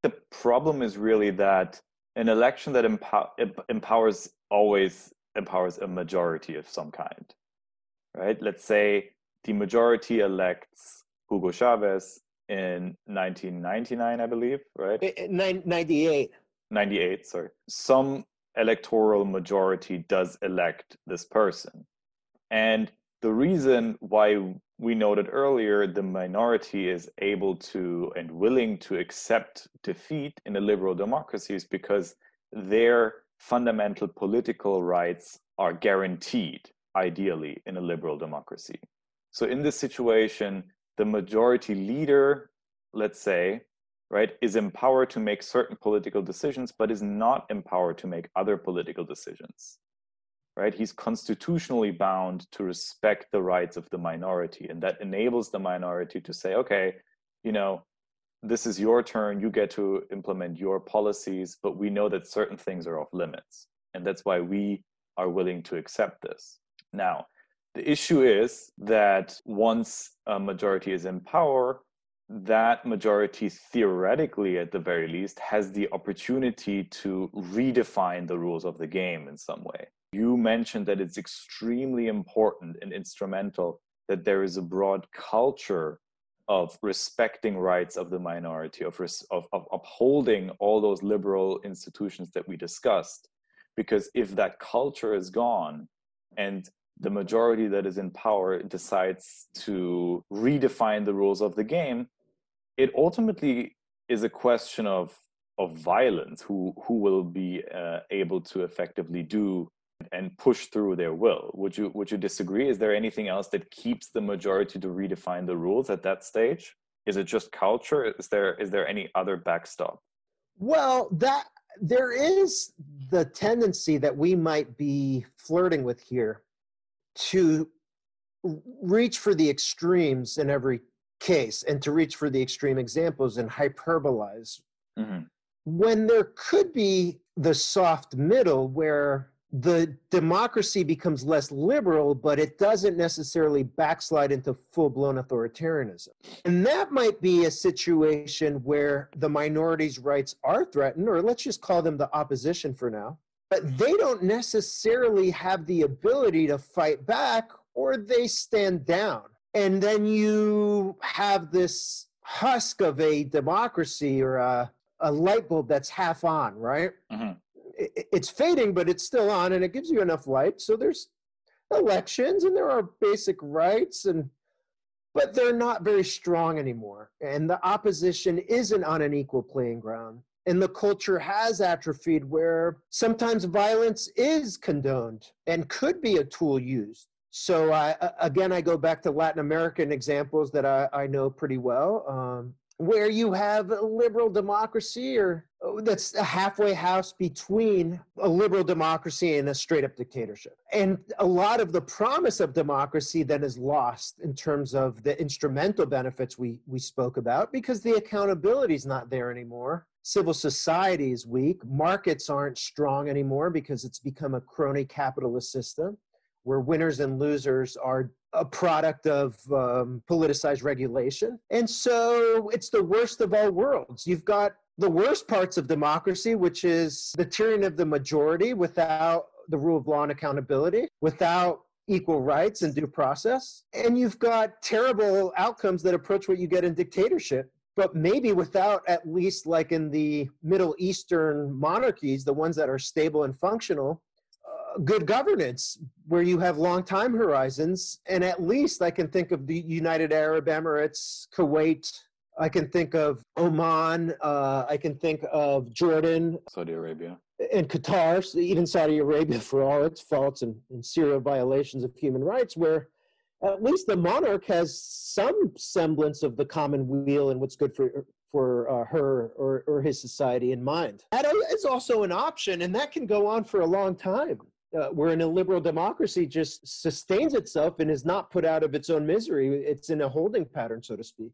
The problem is really that an election that empow- empowers always empowers a majority of some kind, right? Let's say the majority elects Hugo Chavez in 1999, I believe, right? Eh, eh, 98. 98, sorry. Some electoral majority does elect this person. And the reason why we noted earlier the minority is able to and willing to accept defeat in a liberal democracy is because their fundamental political rights are guaranteed, ideally, in a liberal democracy. So, in this situation, the majority leader, let's say, right, is empowered to make certain political decisions, but is not empowered to make other political decisions. Right? He's constitutionally bound to respect the rights of the minority, and that enables the minority to say, okay, you know, this is your turn, you get to implement your policies, but we know that certain things are off limits. And that's why we are willing to accept this. Now, the issue is that once a majority is in power, that majority theoretically, at the very least, has the opportunity to redefine the rules of the game in some way. You mentioned that it's extremely important and instrumental that there is a broad culture of respecting rights of the minority, of, of, of upholding all those liberal institutions that we discussed. Because if that culture is gone and the majority that is in power decides to redefine the rules of the game, it ultimately is a question of of violence. Who who will be uh, able to effectively do and push through their will? Would you would you disagree? Is there anything else that keeps the majority to redefine the rules at that stage? Is it just culture? Is there is there any other backstop? Well, that there is the tendency that we might be flirting with here to reach for the extremes in every case and to reach for the extreme examples and hyperbolize mm-hmm. when there could be the soft middle where the democracy becomes less liberal, but it doesn't necessarily backslide into full blown authoritarianism. And that might be a situation where the minorities' rights are threatened, or let's just call them the opposition for now but they don't necessarily have the ability to fight back or they stand down. And then you have this husk of a democracy or a, a light bulb that's half on, right? Mm-hmm. It, it's fading, but it's still on and it gives you enough light. So there's elections and there are basic rights and but they're not very strong anymore and the opposition isn't on an equal playing ground and the culture has atrophied where sometimes violence is condoned and could be a tool used. So I, again, I go back to Latin American examples that I, I know pretty well, um, where you have a liberal democracy or oh, that's a halfway house between a liberal democracy and a straight up dictatorship. And a lot of the promise of democracy then is lost in terms of the instrumental benefits we, we spoke about because the accountability is not there anymore civil society is weak. Markets aren't strong anymore because it's become a crony capitalist system where winners and losers are a product of um, politicized regulation. And so it's the worst of all worlds. You've got the worst parts of democracy, which is the tyranny of the majority without the rule of law and accountability, without equal rights and due process. And you've got terrible outcomes that approach what you get in dictatorship but maybe without at least like in the Middle Eastern monarchies, the ones that are stable and functional, uh, good governance where you have long time horizons. And at least I can think of the United Arab Emirates, Kuwait. I can think of Oman. Uh, I can think of Jordan, Saudi Arabia, and Qatar. even Saudi Arabia, for all its faults and, and serial violations of human rights, where at least the monarch has some semblance of the common weal and what's good for for uh, her or, or his society in mind. That is also an option, and that can go on for a long time. Uh, where an illiberal democracy just sustains itself and is not put out of its own misery. It's in a holding pattern, so to speak.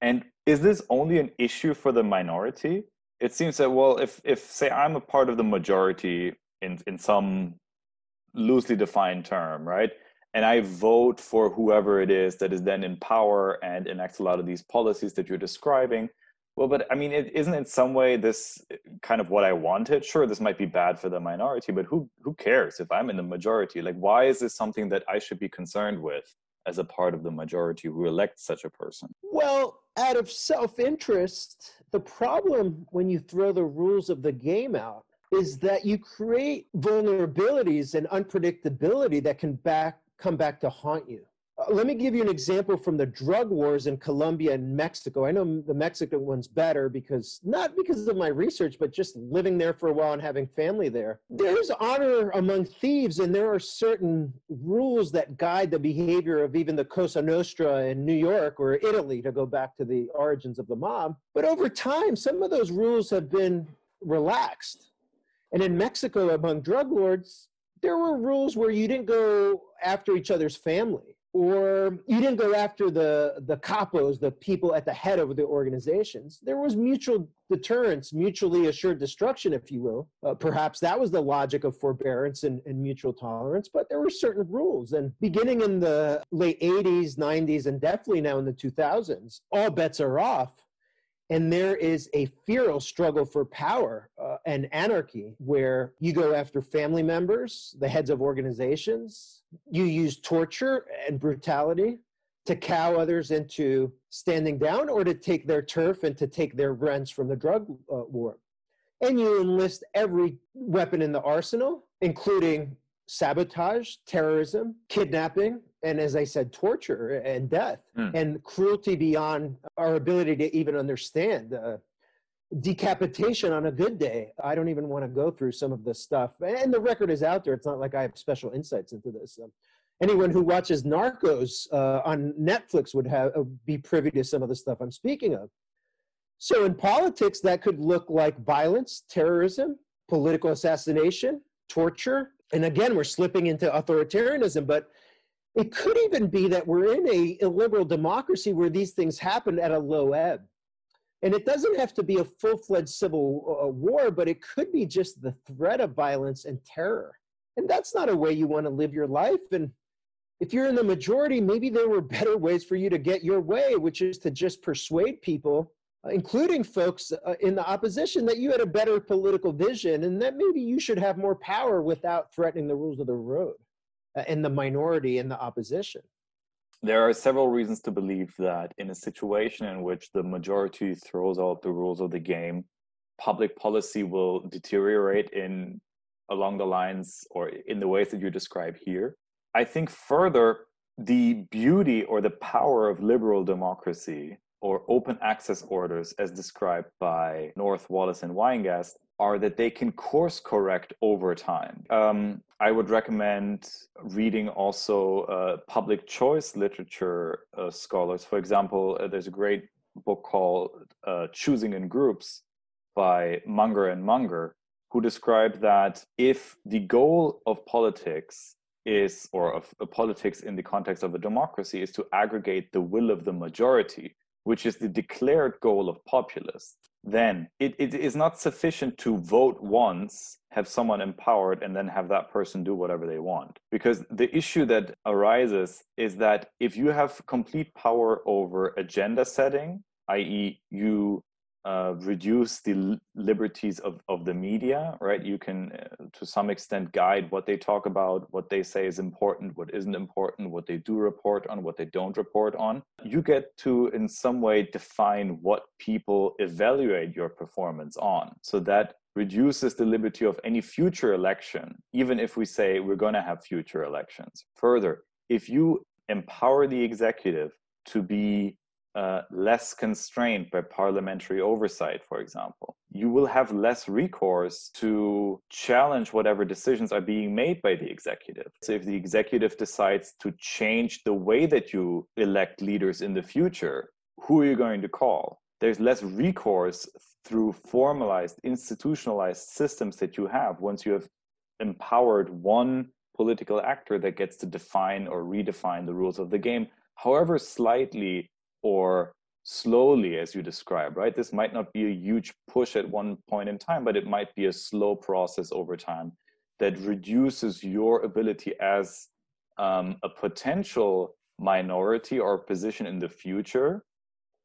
And is this only an issue for the minority? It seems that well, if if say I'm a part of the majority in in some loosely defined term, right? And I vote for whoever it is that is then in power and enacts a lot of these policies that you're describing. Well, but I mean, is isn't in some way this eh, kind of what I wanted? Sure, this might be bad for the minority, but who who cares if I'm in the majority? Like, why is this something that I should be concerned with as a part of the majority who elects such a person? Well, out of self-interest, the problem when you throw the rules of the game out is that you create vulnerabilities and unpredictability that can back come back to haunt you. Uh, let me give you an example from the drug wars in Colombia and Mexico. I know the Mexican one's better because not because of my research, but just living there for a while and having family there. There's honor among thieves, and there are certain rules that guide the behavior of even the Cosa Nostra in New York or Italy, to go back to the origins of the mob. But over time, some of those rules have been relaxed. And in Mexico, among drug lords, there were rules where you didn't go after each other's family or you didn't go after the the capos the people at the head of the organizations. There was mutual deterrence mutually assured destruction if you will. Uh, perhaps that was the logic of forbearance and, and mutual tolerance but there were certain rules. And beginning in the late 80s 90s and definitely now in the 2000s all bets are off and there is a feral struggle for power uh, and anarchy where you go after family members, the heads of organizations. You use torture and brutality to cow others into standing down or to take their turf and to take their rents from the drug uh, war. And you enlist every weapon in the arsenal, including sabotage, terrorism, kidnapping, and as I said, torture and death mm. and cruelty beyond our ability to even understand. Uh, decapitation on a good day. I don't even want to go through some of this stuff. And the record is out there. It's not like I have special insights into this. Um, anyone who watches Narcos uh, on Netflix would have uh, be privy to some of the stuff I'm speaking of. So in politics, that could look like violence, terrorism, political assassination, torture. And again, we're slipping into authoritarianism, but it could even be that we're in a illiberal democracy where these things happen at a low ebb. And it doesn't have to be a full fledged civil uh, war, but it could be just the threat of violence and terror. And that's not a way you want to live your life. And if you're in the majority, maybe there were better ways for you to get your way, which is to just persuade people, uh, including folks uh, in the opposition, that you had a better political vision and that maybe you should have more power without threatening the rules of the road in the minority in the opposition. There are several reasons to believe that in a situation in which the majority throws out the rules of the game, public policy will deteriorate in along the lines or in the ways that you describe here. I think further, the beauty or the power of liberal democracy or open access orders, as described by North, wallis and Weingast, are that they can course correct over time. Um, I would recommend reading also uh, public choice literature uh, scholars. For example, uh, there's a great book called uh, Choosing in Groups by Munger and Munger, who describe that if the goal of politics is, or of politics in the context of a democracy, is to aggregate the will of the majority, which is the declared goal of populists, then it, it is not sufficient to vote once, have someone empowered, and then have that person do whatever they want. Because the issue that arises is that if you have complete power over agenda setting, i.e., you uh, reduce the liberties of, of the media, right? You can, uh, to some extent, guide what they talk about, what they say is important, what isn't important, what they do report on, what they don't report on. You get to, in some way, define what people evaluate your performance on. So that reduces the liberty of any future election, even if we say we're going to have future elections. Further, if you empower the executive to be uh, less constrained by parliamentary oversight, for example. You will have less recourse to challenge whatever decisions are being made by the executive. So, if the executive decides to change the way that you elect leaders in the future, who are you going to call? There's less recourse through formalized, institutionalized systems that you have once you have empowered one political actor that gets to define or redefine the rules of the game, however slightly or slowly, as you describe, right? This might not be a huge push at one point in time, but it might be a slow process over time that reduces your ability as um, a potential minority or position in the future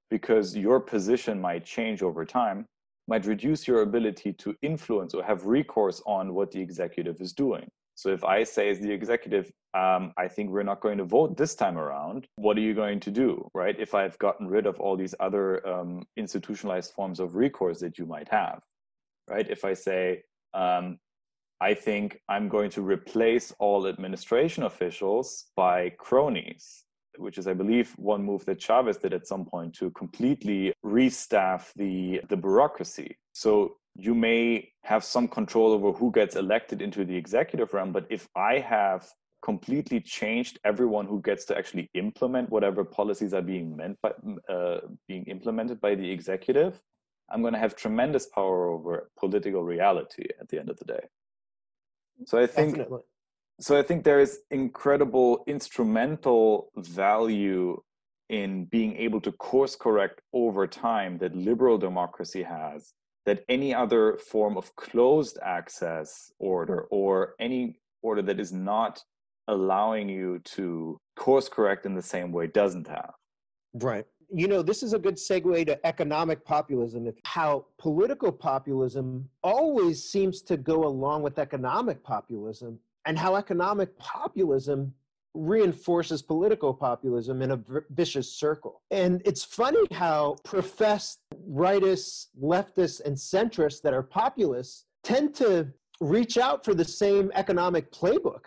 because your position might change over time might reduce your ability to influence or have recourse on what the executive is doing so if i say as the executive um, i think we're not going to vote this time around what are you going to do right if i've gotten rid of all these other um, institutionalized forms of recourse that you might have right if i say um, I think I'm going to replace all administration officials by cronies, which is, I believe, one move that Chavez did at some point to completely restaff the, the bureaucracy. So you may have some control over who gets elected into the executive realm, but if I have completely changed everyone who gets to actually implement whatever policies are being meant by uh, being implemented by the executive, I'm going to have tremendous power over political reality at the end of the day. So I think Definitely. so I think there is incredible instrumental value in being able to course correct over time that liberal democracy has that any other form of closed access order or any order that is not allowing you to course correct in the same way doesn't have. Right you know, this is a good segue to economic populism. If how political populism always seems to go along with economic populism, and how economic populism reinforces political populism in a vicious circle. And it's funny how professed rightists, leftists, and centrists that are populists tend to reach out for the same economic playbook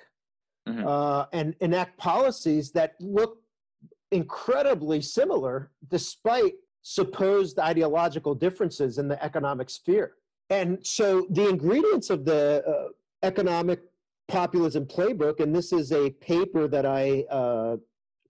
mm-hmm. uh, and enact policies that look incredibly similar despite supposed ideological differences in the economic sphere. And so the ingredients of the uh, economic populism playbook, and this is a paper that I uh,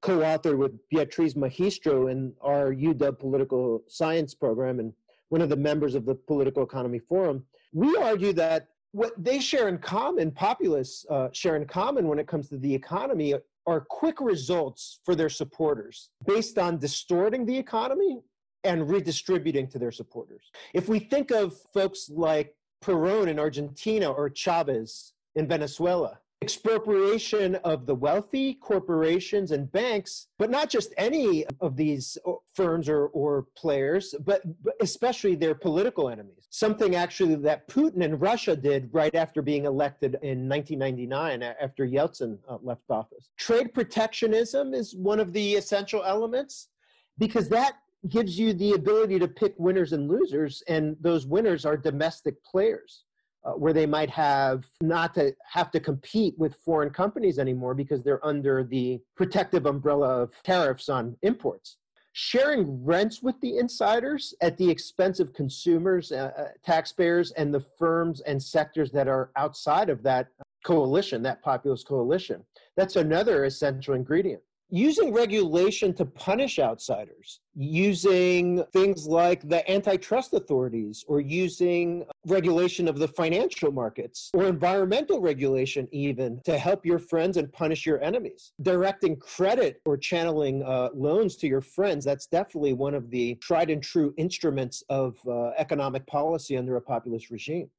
co authored with Beatriz Magistro in our UW political science program and one of the members of the Political Economy Forum. We argue that what they share in common, populists uh, share in common when it comes to the economy, are quick results for their supporters based on distorting the economy and redistributing to their supporters. If we think of folks like Perón in Argentina or Chavez in Venezuela, expropriation of the wealthy, corporations, and banks, but not just any of these uh, firms or, or players, but, especially their political enemies. Something actually that Putin and Russia did right after being elected in 1999, after Yeltsin uh, left office. Trade protectionism is one of the essential elements because that gives you the ability to pick winners and losers, and those winners are domestic players uh, where they might have not to have to compete with foreign companies anymore because they're under the protective umbrella of tariffs on imports. Sharing rents with the insiders at the expense of consumers, uh, uh taxpayers, and the firms and sectors that are outside of that coalition, that populist coalition. That's another essential ingredient using regulation to punish outsiders, using things like the antitrust authorities, or using regulation of the financial markets, or environmental regulation, even to help your friends and punish your enemies. Directing credit or channeling uh, loans to your friends, that's definitely one of the tried and true instruments of uh, economic policy under a populist regime.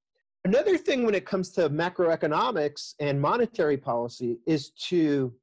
Another thing when it comes to macroeconomics and monetary policy is to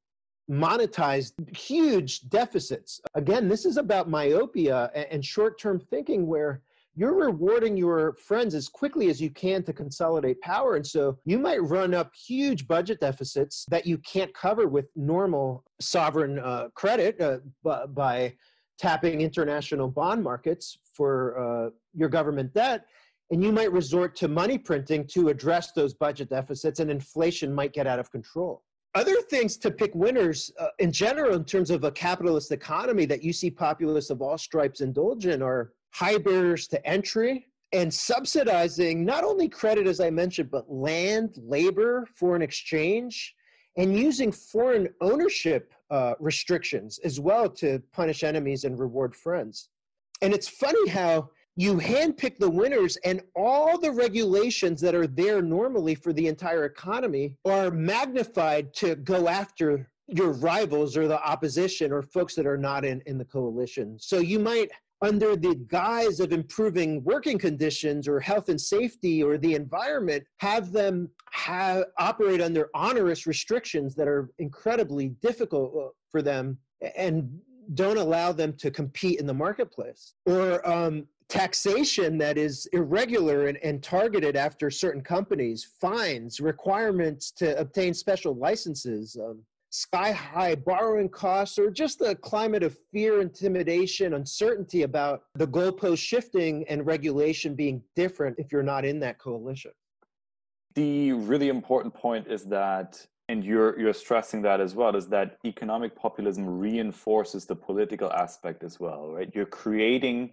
monetized huge deficits. Again, this is about myopia and short term thinking where you're rewarding your friends as quickly as you can to consolidate power. And so you might run up huge budget deficits that you can't cover with normal sovereign uh, credit uh, by tapping international bond markets for uh, your government debt. And you might resort to money printing to address those budget deficits, and inflation might get out of control other things to pick winners uh, in general in terms of a capitalist economy that you see populists of all stripes indulge in are high barriers to entry and subsidizing not only credit as i mentioned but land labor foreign exchange and using foreign ownership uh, restrictions as well to punish enemies and reward friends. And it's funny how you handpick the winners and all the regulations that are there normally for the entire economy are magnified to go after your rivals or the opposition or folks that are not in, in the coalition so you might under the guise of improving working conditions or health and safety or the environment, have them have, operate under onerous restrictions that are incredibly difficult uh, for them and don't allow them to compete in the marketplace. Or um, taxation that is irregular and, and, targeted after certain companies, fines, requirements to obtain special licenses, um, sky high borrowing costs or just the climate of fear, intimidation, uncertainty about the goalpost shifting and regulation being different if you're not in that coalition. The really important point is that and you're you're stressing that as well is that economic populism reinforces the political aspect as well right you're creating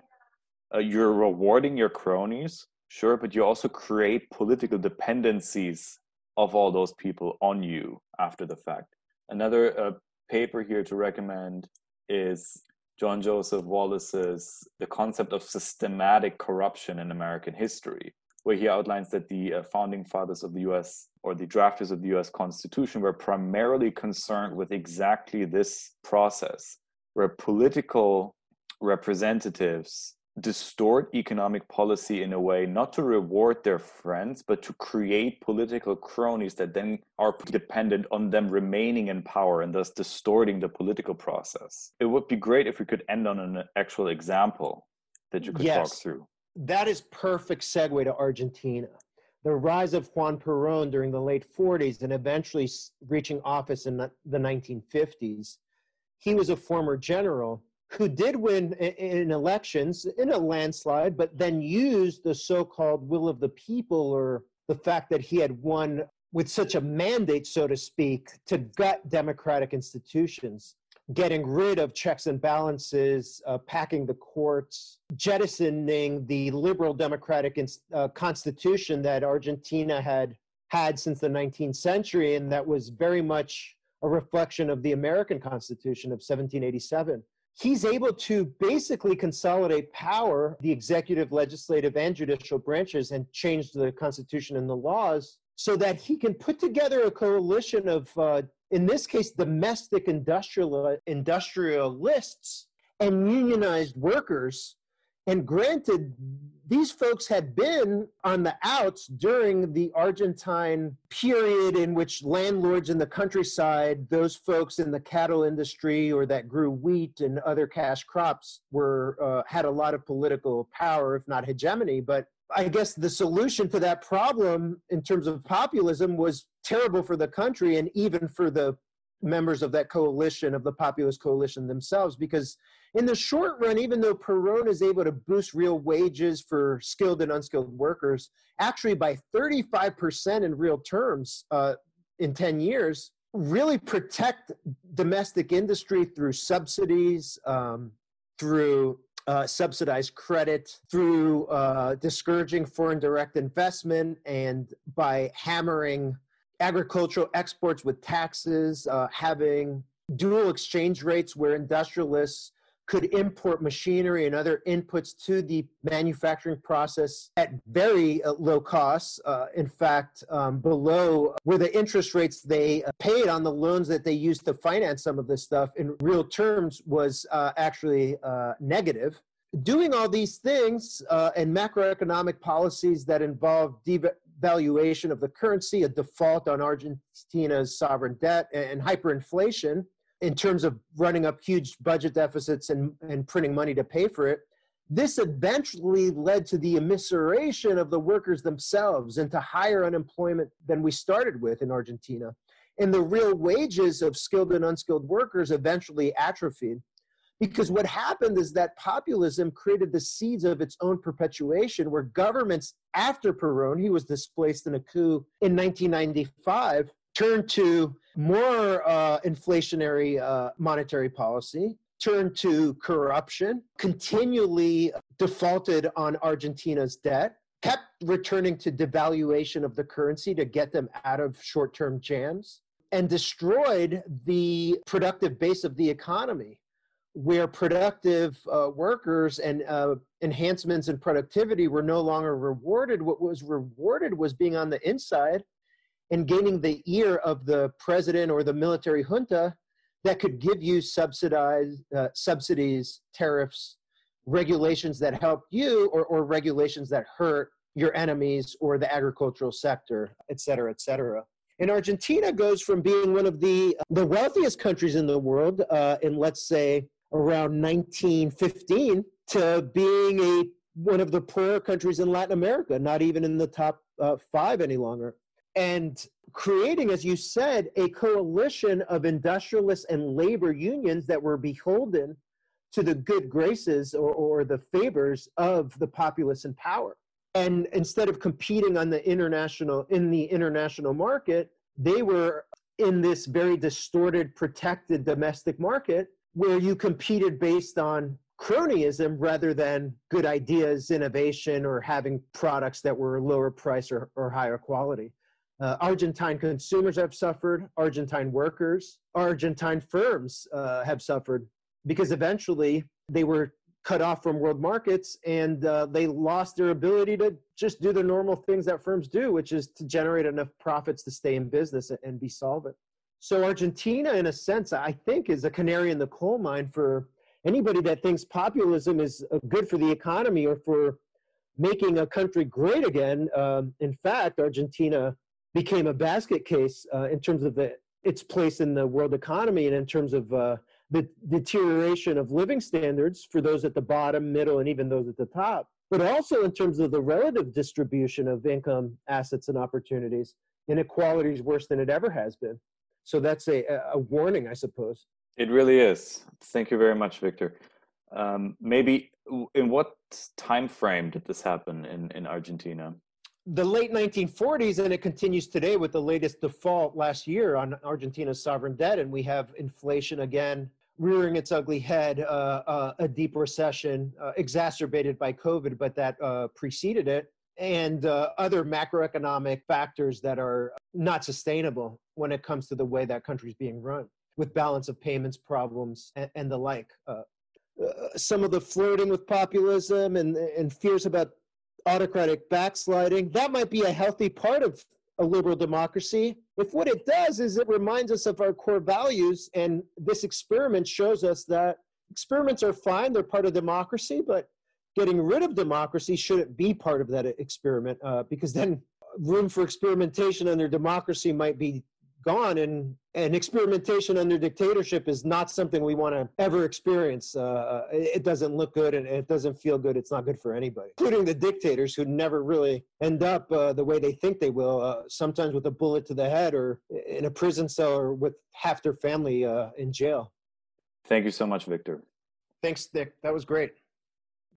uh, you're rewarding your cronies sure but you also create political dependencies of all those people on you after the fact. Another uh, paper here to recommend is John Joseph Wallis's The Concept of Systematic Corruption in American History, where he outlines that the uh, founding fathers of the US or the drafters of the US Constitution were primarily concerned with exactly this process, where political representatives distort economic policy in a way not to reward their friends but to create political cronies that then are dependent on them remaining in power and thus distorting the political process. It would be great if we could end on an actual example that you could yes, talk through. That is perfect segue to argentina. The rise of juan perón during the late 40s and eventually reaching office in the 1950s he was a former general who did win in elections in a landslide, but then used the so called will of the people or the fact that he had won with such a mandate, so to speak, to gut democratic institutions, getting rid of checks and balances, uh, packing the courts, jettisoning the liberal democratic uh, constitution that Argentina had had since the 19th century, and that was very much a reflection of the American Constitution of 1787 he's able to basically consolidate power, the executive, legislative, and judicial branches, and change the Constitution and the laws so that he can put together a coalition of, uh, in this case, domestic industrial, industrialists and unionized workers and granted, these folks had been on the outs during the Argentine period in which landlords in the countryside, those folks in the cattle industry or that grew wheat and other cash crops, were uh, had a lot of political power, if not hegemony. But I guess the solution to that problem in terms of populism was terrible for the country and even for the members of that coalition, of the populist coalition themselves, because in the short run, even though Perón is able to boost real wages for skilled and unskilled workers, actually by 35% in real terms uh, in 10 years, really protect domestic industry through subsidies, um, through uh, subsidized credit, through uh, discouraging foreign direct investment, and by hammering agricultural exports with taxes, uh, having dual exchange rates where industrialists could import machinery and other inputs to the manufacturing process at very uh, low costs. Uh, in fact, um, below where the interest rates they uh, paid on the loans that they used to finance some of this stuff in real terms was uh, actually uh, negative. Doing all these things uh, and macroeconomic policies that involve devaluation of the currency, a default on Argentina's sovereign debt, and hyperinflation in terms of running up huge budget deficits and, and printing money to pay for it. This eventually led to the immiseration of the workers themselves and to higher unemployment than we started with in Argentina. And the real wages of skilled and unskilled workers eventually atrophied. Because what happened is that populism created the seeds of its own perpetuation, where governments after Perón, he was displaced in a coup in 1995, turned to more uh, inflationary uh, monetary policy, turned to corruption, continually defaulted on Argentina's debt, kept returning to devaluation of the currency to get them out of short term jams, and destroyed the productive base of the economy where productive uh, workers and uh, enhancements in productivity were no longer rewarded. What was rewarded was being on the inside and gaining the ear of the president or the military junta that could give you subsidized uh, subsidies, tariffs, regulations that help you or, or regulations that hurt your enemies or the agricultural sector, et cetera, et cetera. And Argentina goes from being one of the, the wealthiest countries in the world uh, in, let's say, around 1915 to being a one of the poorer countries in Latin America, not even in the top uh, five any longer. And creating, as you said, a coalition of industrialists and labor unions that were beholden to the good graces or, or the favors of the populace in power. And instead of competing on the international in the international market, they were in this very distorted, protected domestic market where you competed based on cronyism rather than good ideas, innovation, or having products that were lower price or, or higher quality. Uh, Argentine consumers have suffered, Argentine workers, Argentine firms uh, have suffered because eventually they were cut off from world markets and uh, they lost their ability to just do the normal things that firms do, which is to generate enough profits to stay in business and be solvent. So, Argentina, in a sense, I think is a canary in the coal mine for anybody that thinks populism is uh, good for the economy or for making a country great again. Um, in fact, Argentina became a basket case uh, in terms of the, its place in the world economy and in terms of uh, the deterioration of living standards for those at the bottom, middle, and even those at the top, but also in terms of the relative distribution of income, assets, and opportunities. Inequality is worse than it ever has been. So that's a, a warning, I suppose. It really is. Thank you very much, Victor. Um, maybe in what time frame did this happen in, in Argentina? The late 1940s, and it continues today with the latest default last year on Argentina's sovereign debt, and we have inflation again rearing its ugly head, uh, uh, a deep recession uh, exacerbated by COVID, but that uh, preceded it, and uh, other macroeconomic factors that are not sustainable when it comes to the way that country's being run, with balance of payments problems and, and the like. Uh, some of the flirting with populism and, and fears about autocratic backsliding, that might be a healthy part of a liberal democracy. If what it does is it reminds us of our core values, and this experiment shows us that experiments are fine, they're part of democracy, but getting rid of democracy shouldn't be part of that experiment uh, because then room for experimentation under democracy might be gone and and experimentation under dictatorship is not something we want to ever experience. Uh, it doesn't look good and it doesn't feel good it's not good for anybody including the dictators who never really end up uh, the way they think they will uh, sometimes with a bullet to the head or in a prison cell or with half their family uh, in jail. Thank you so much victor. Thanks nick. That was great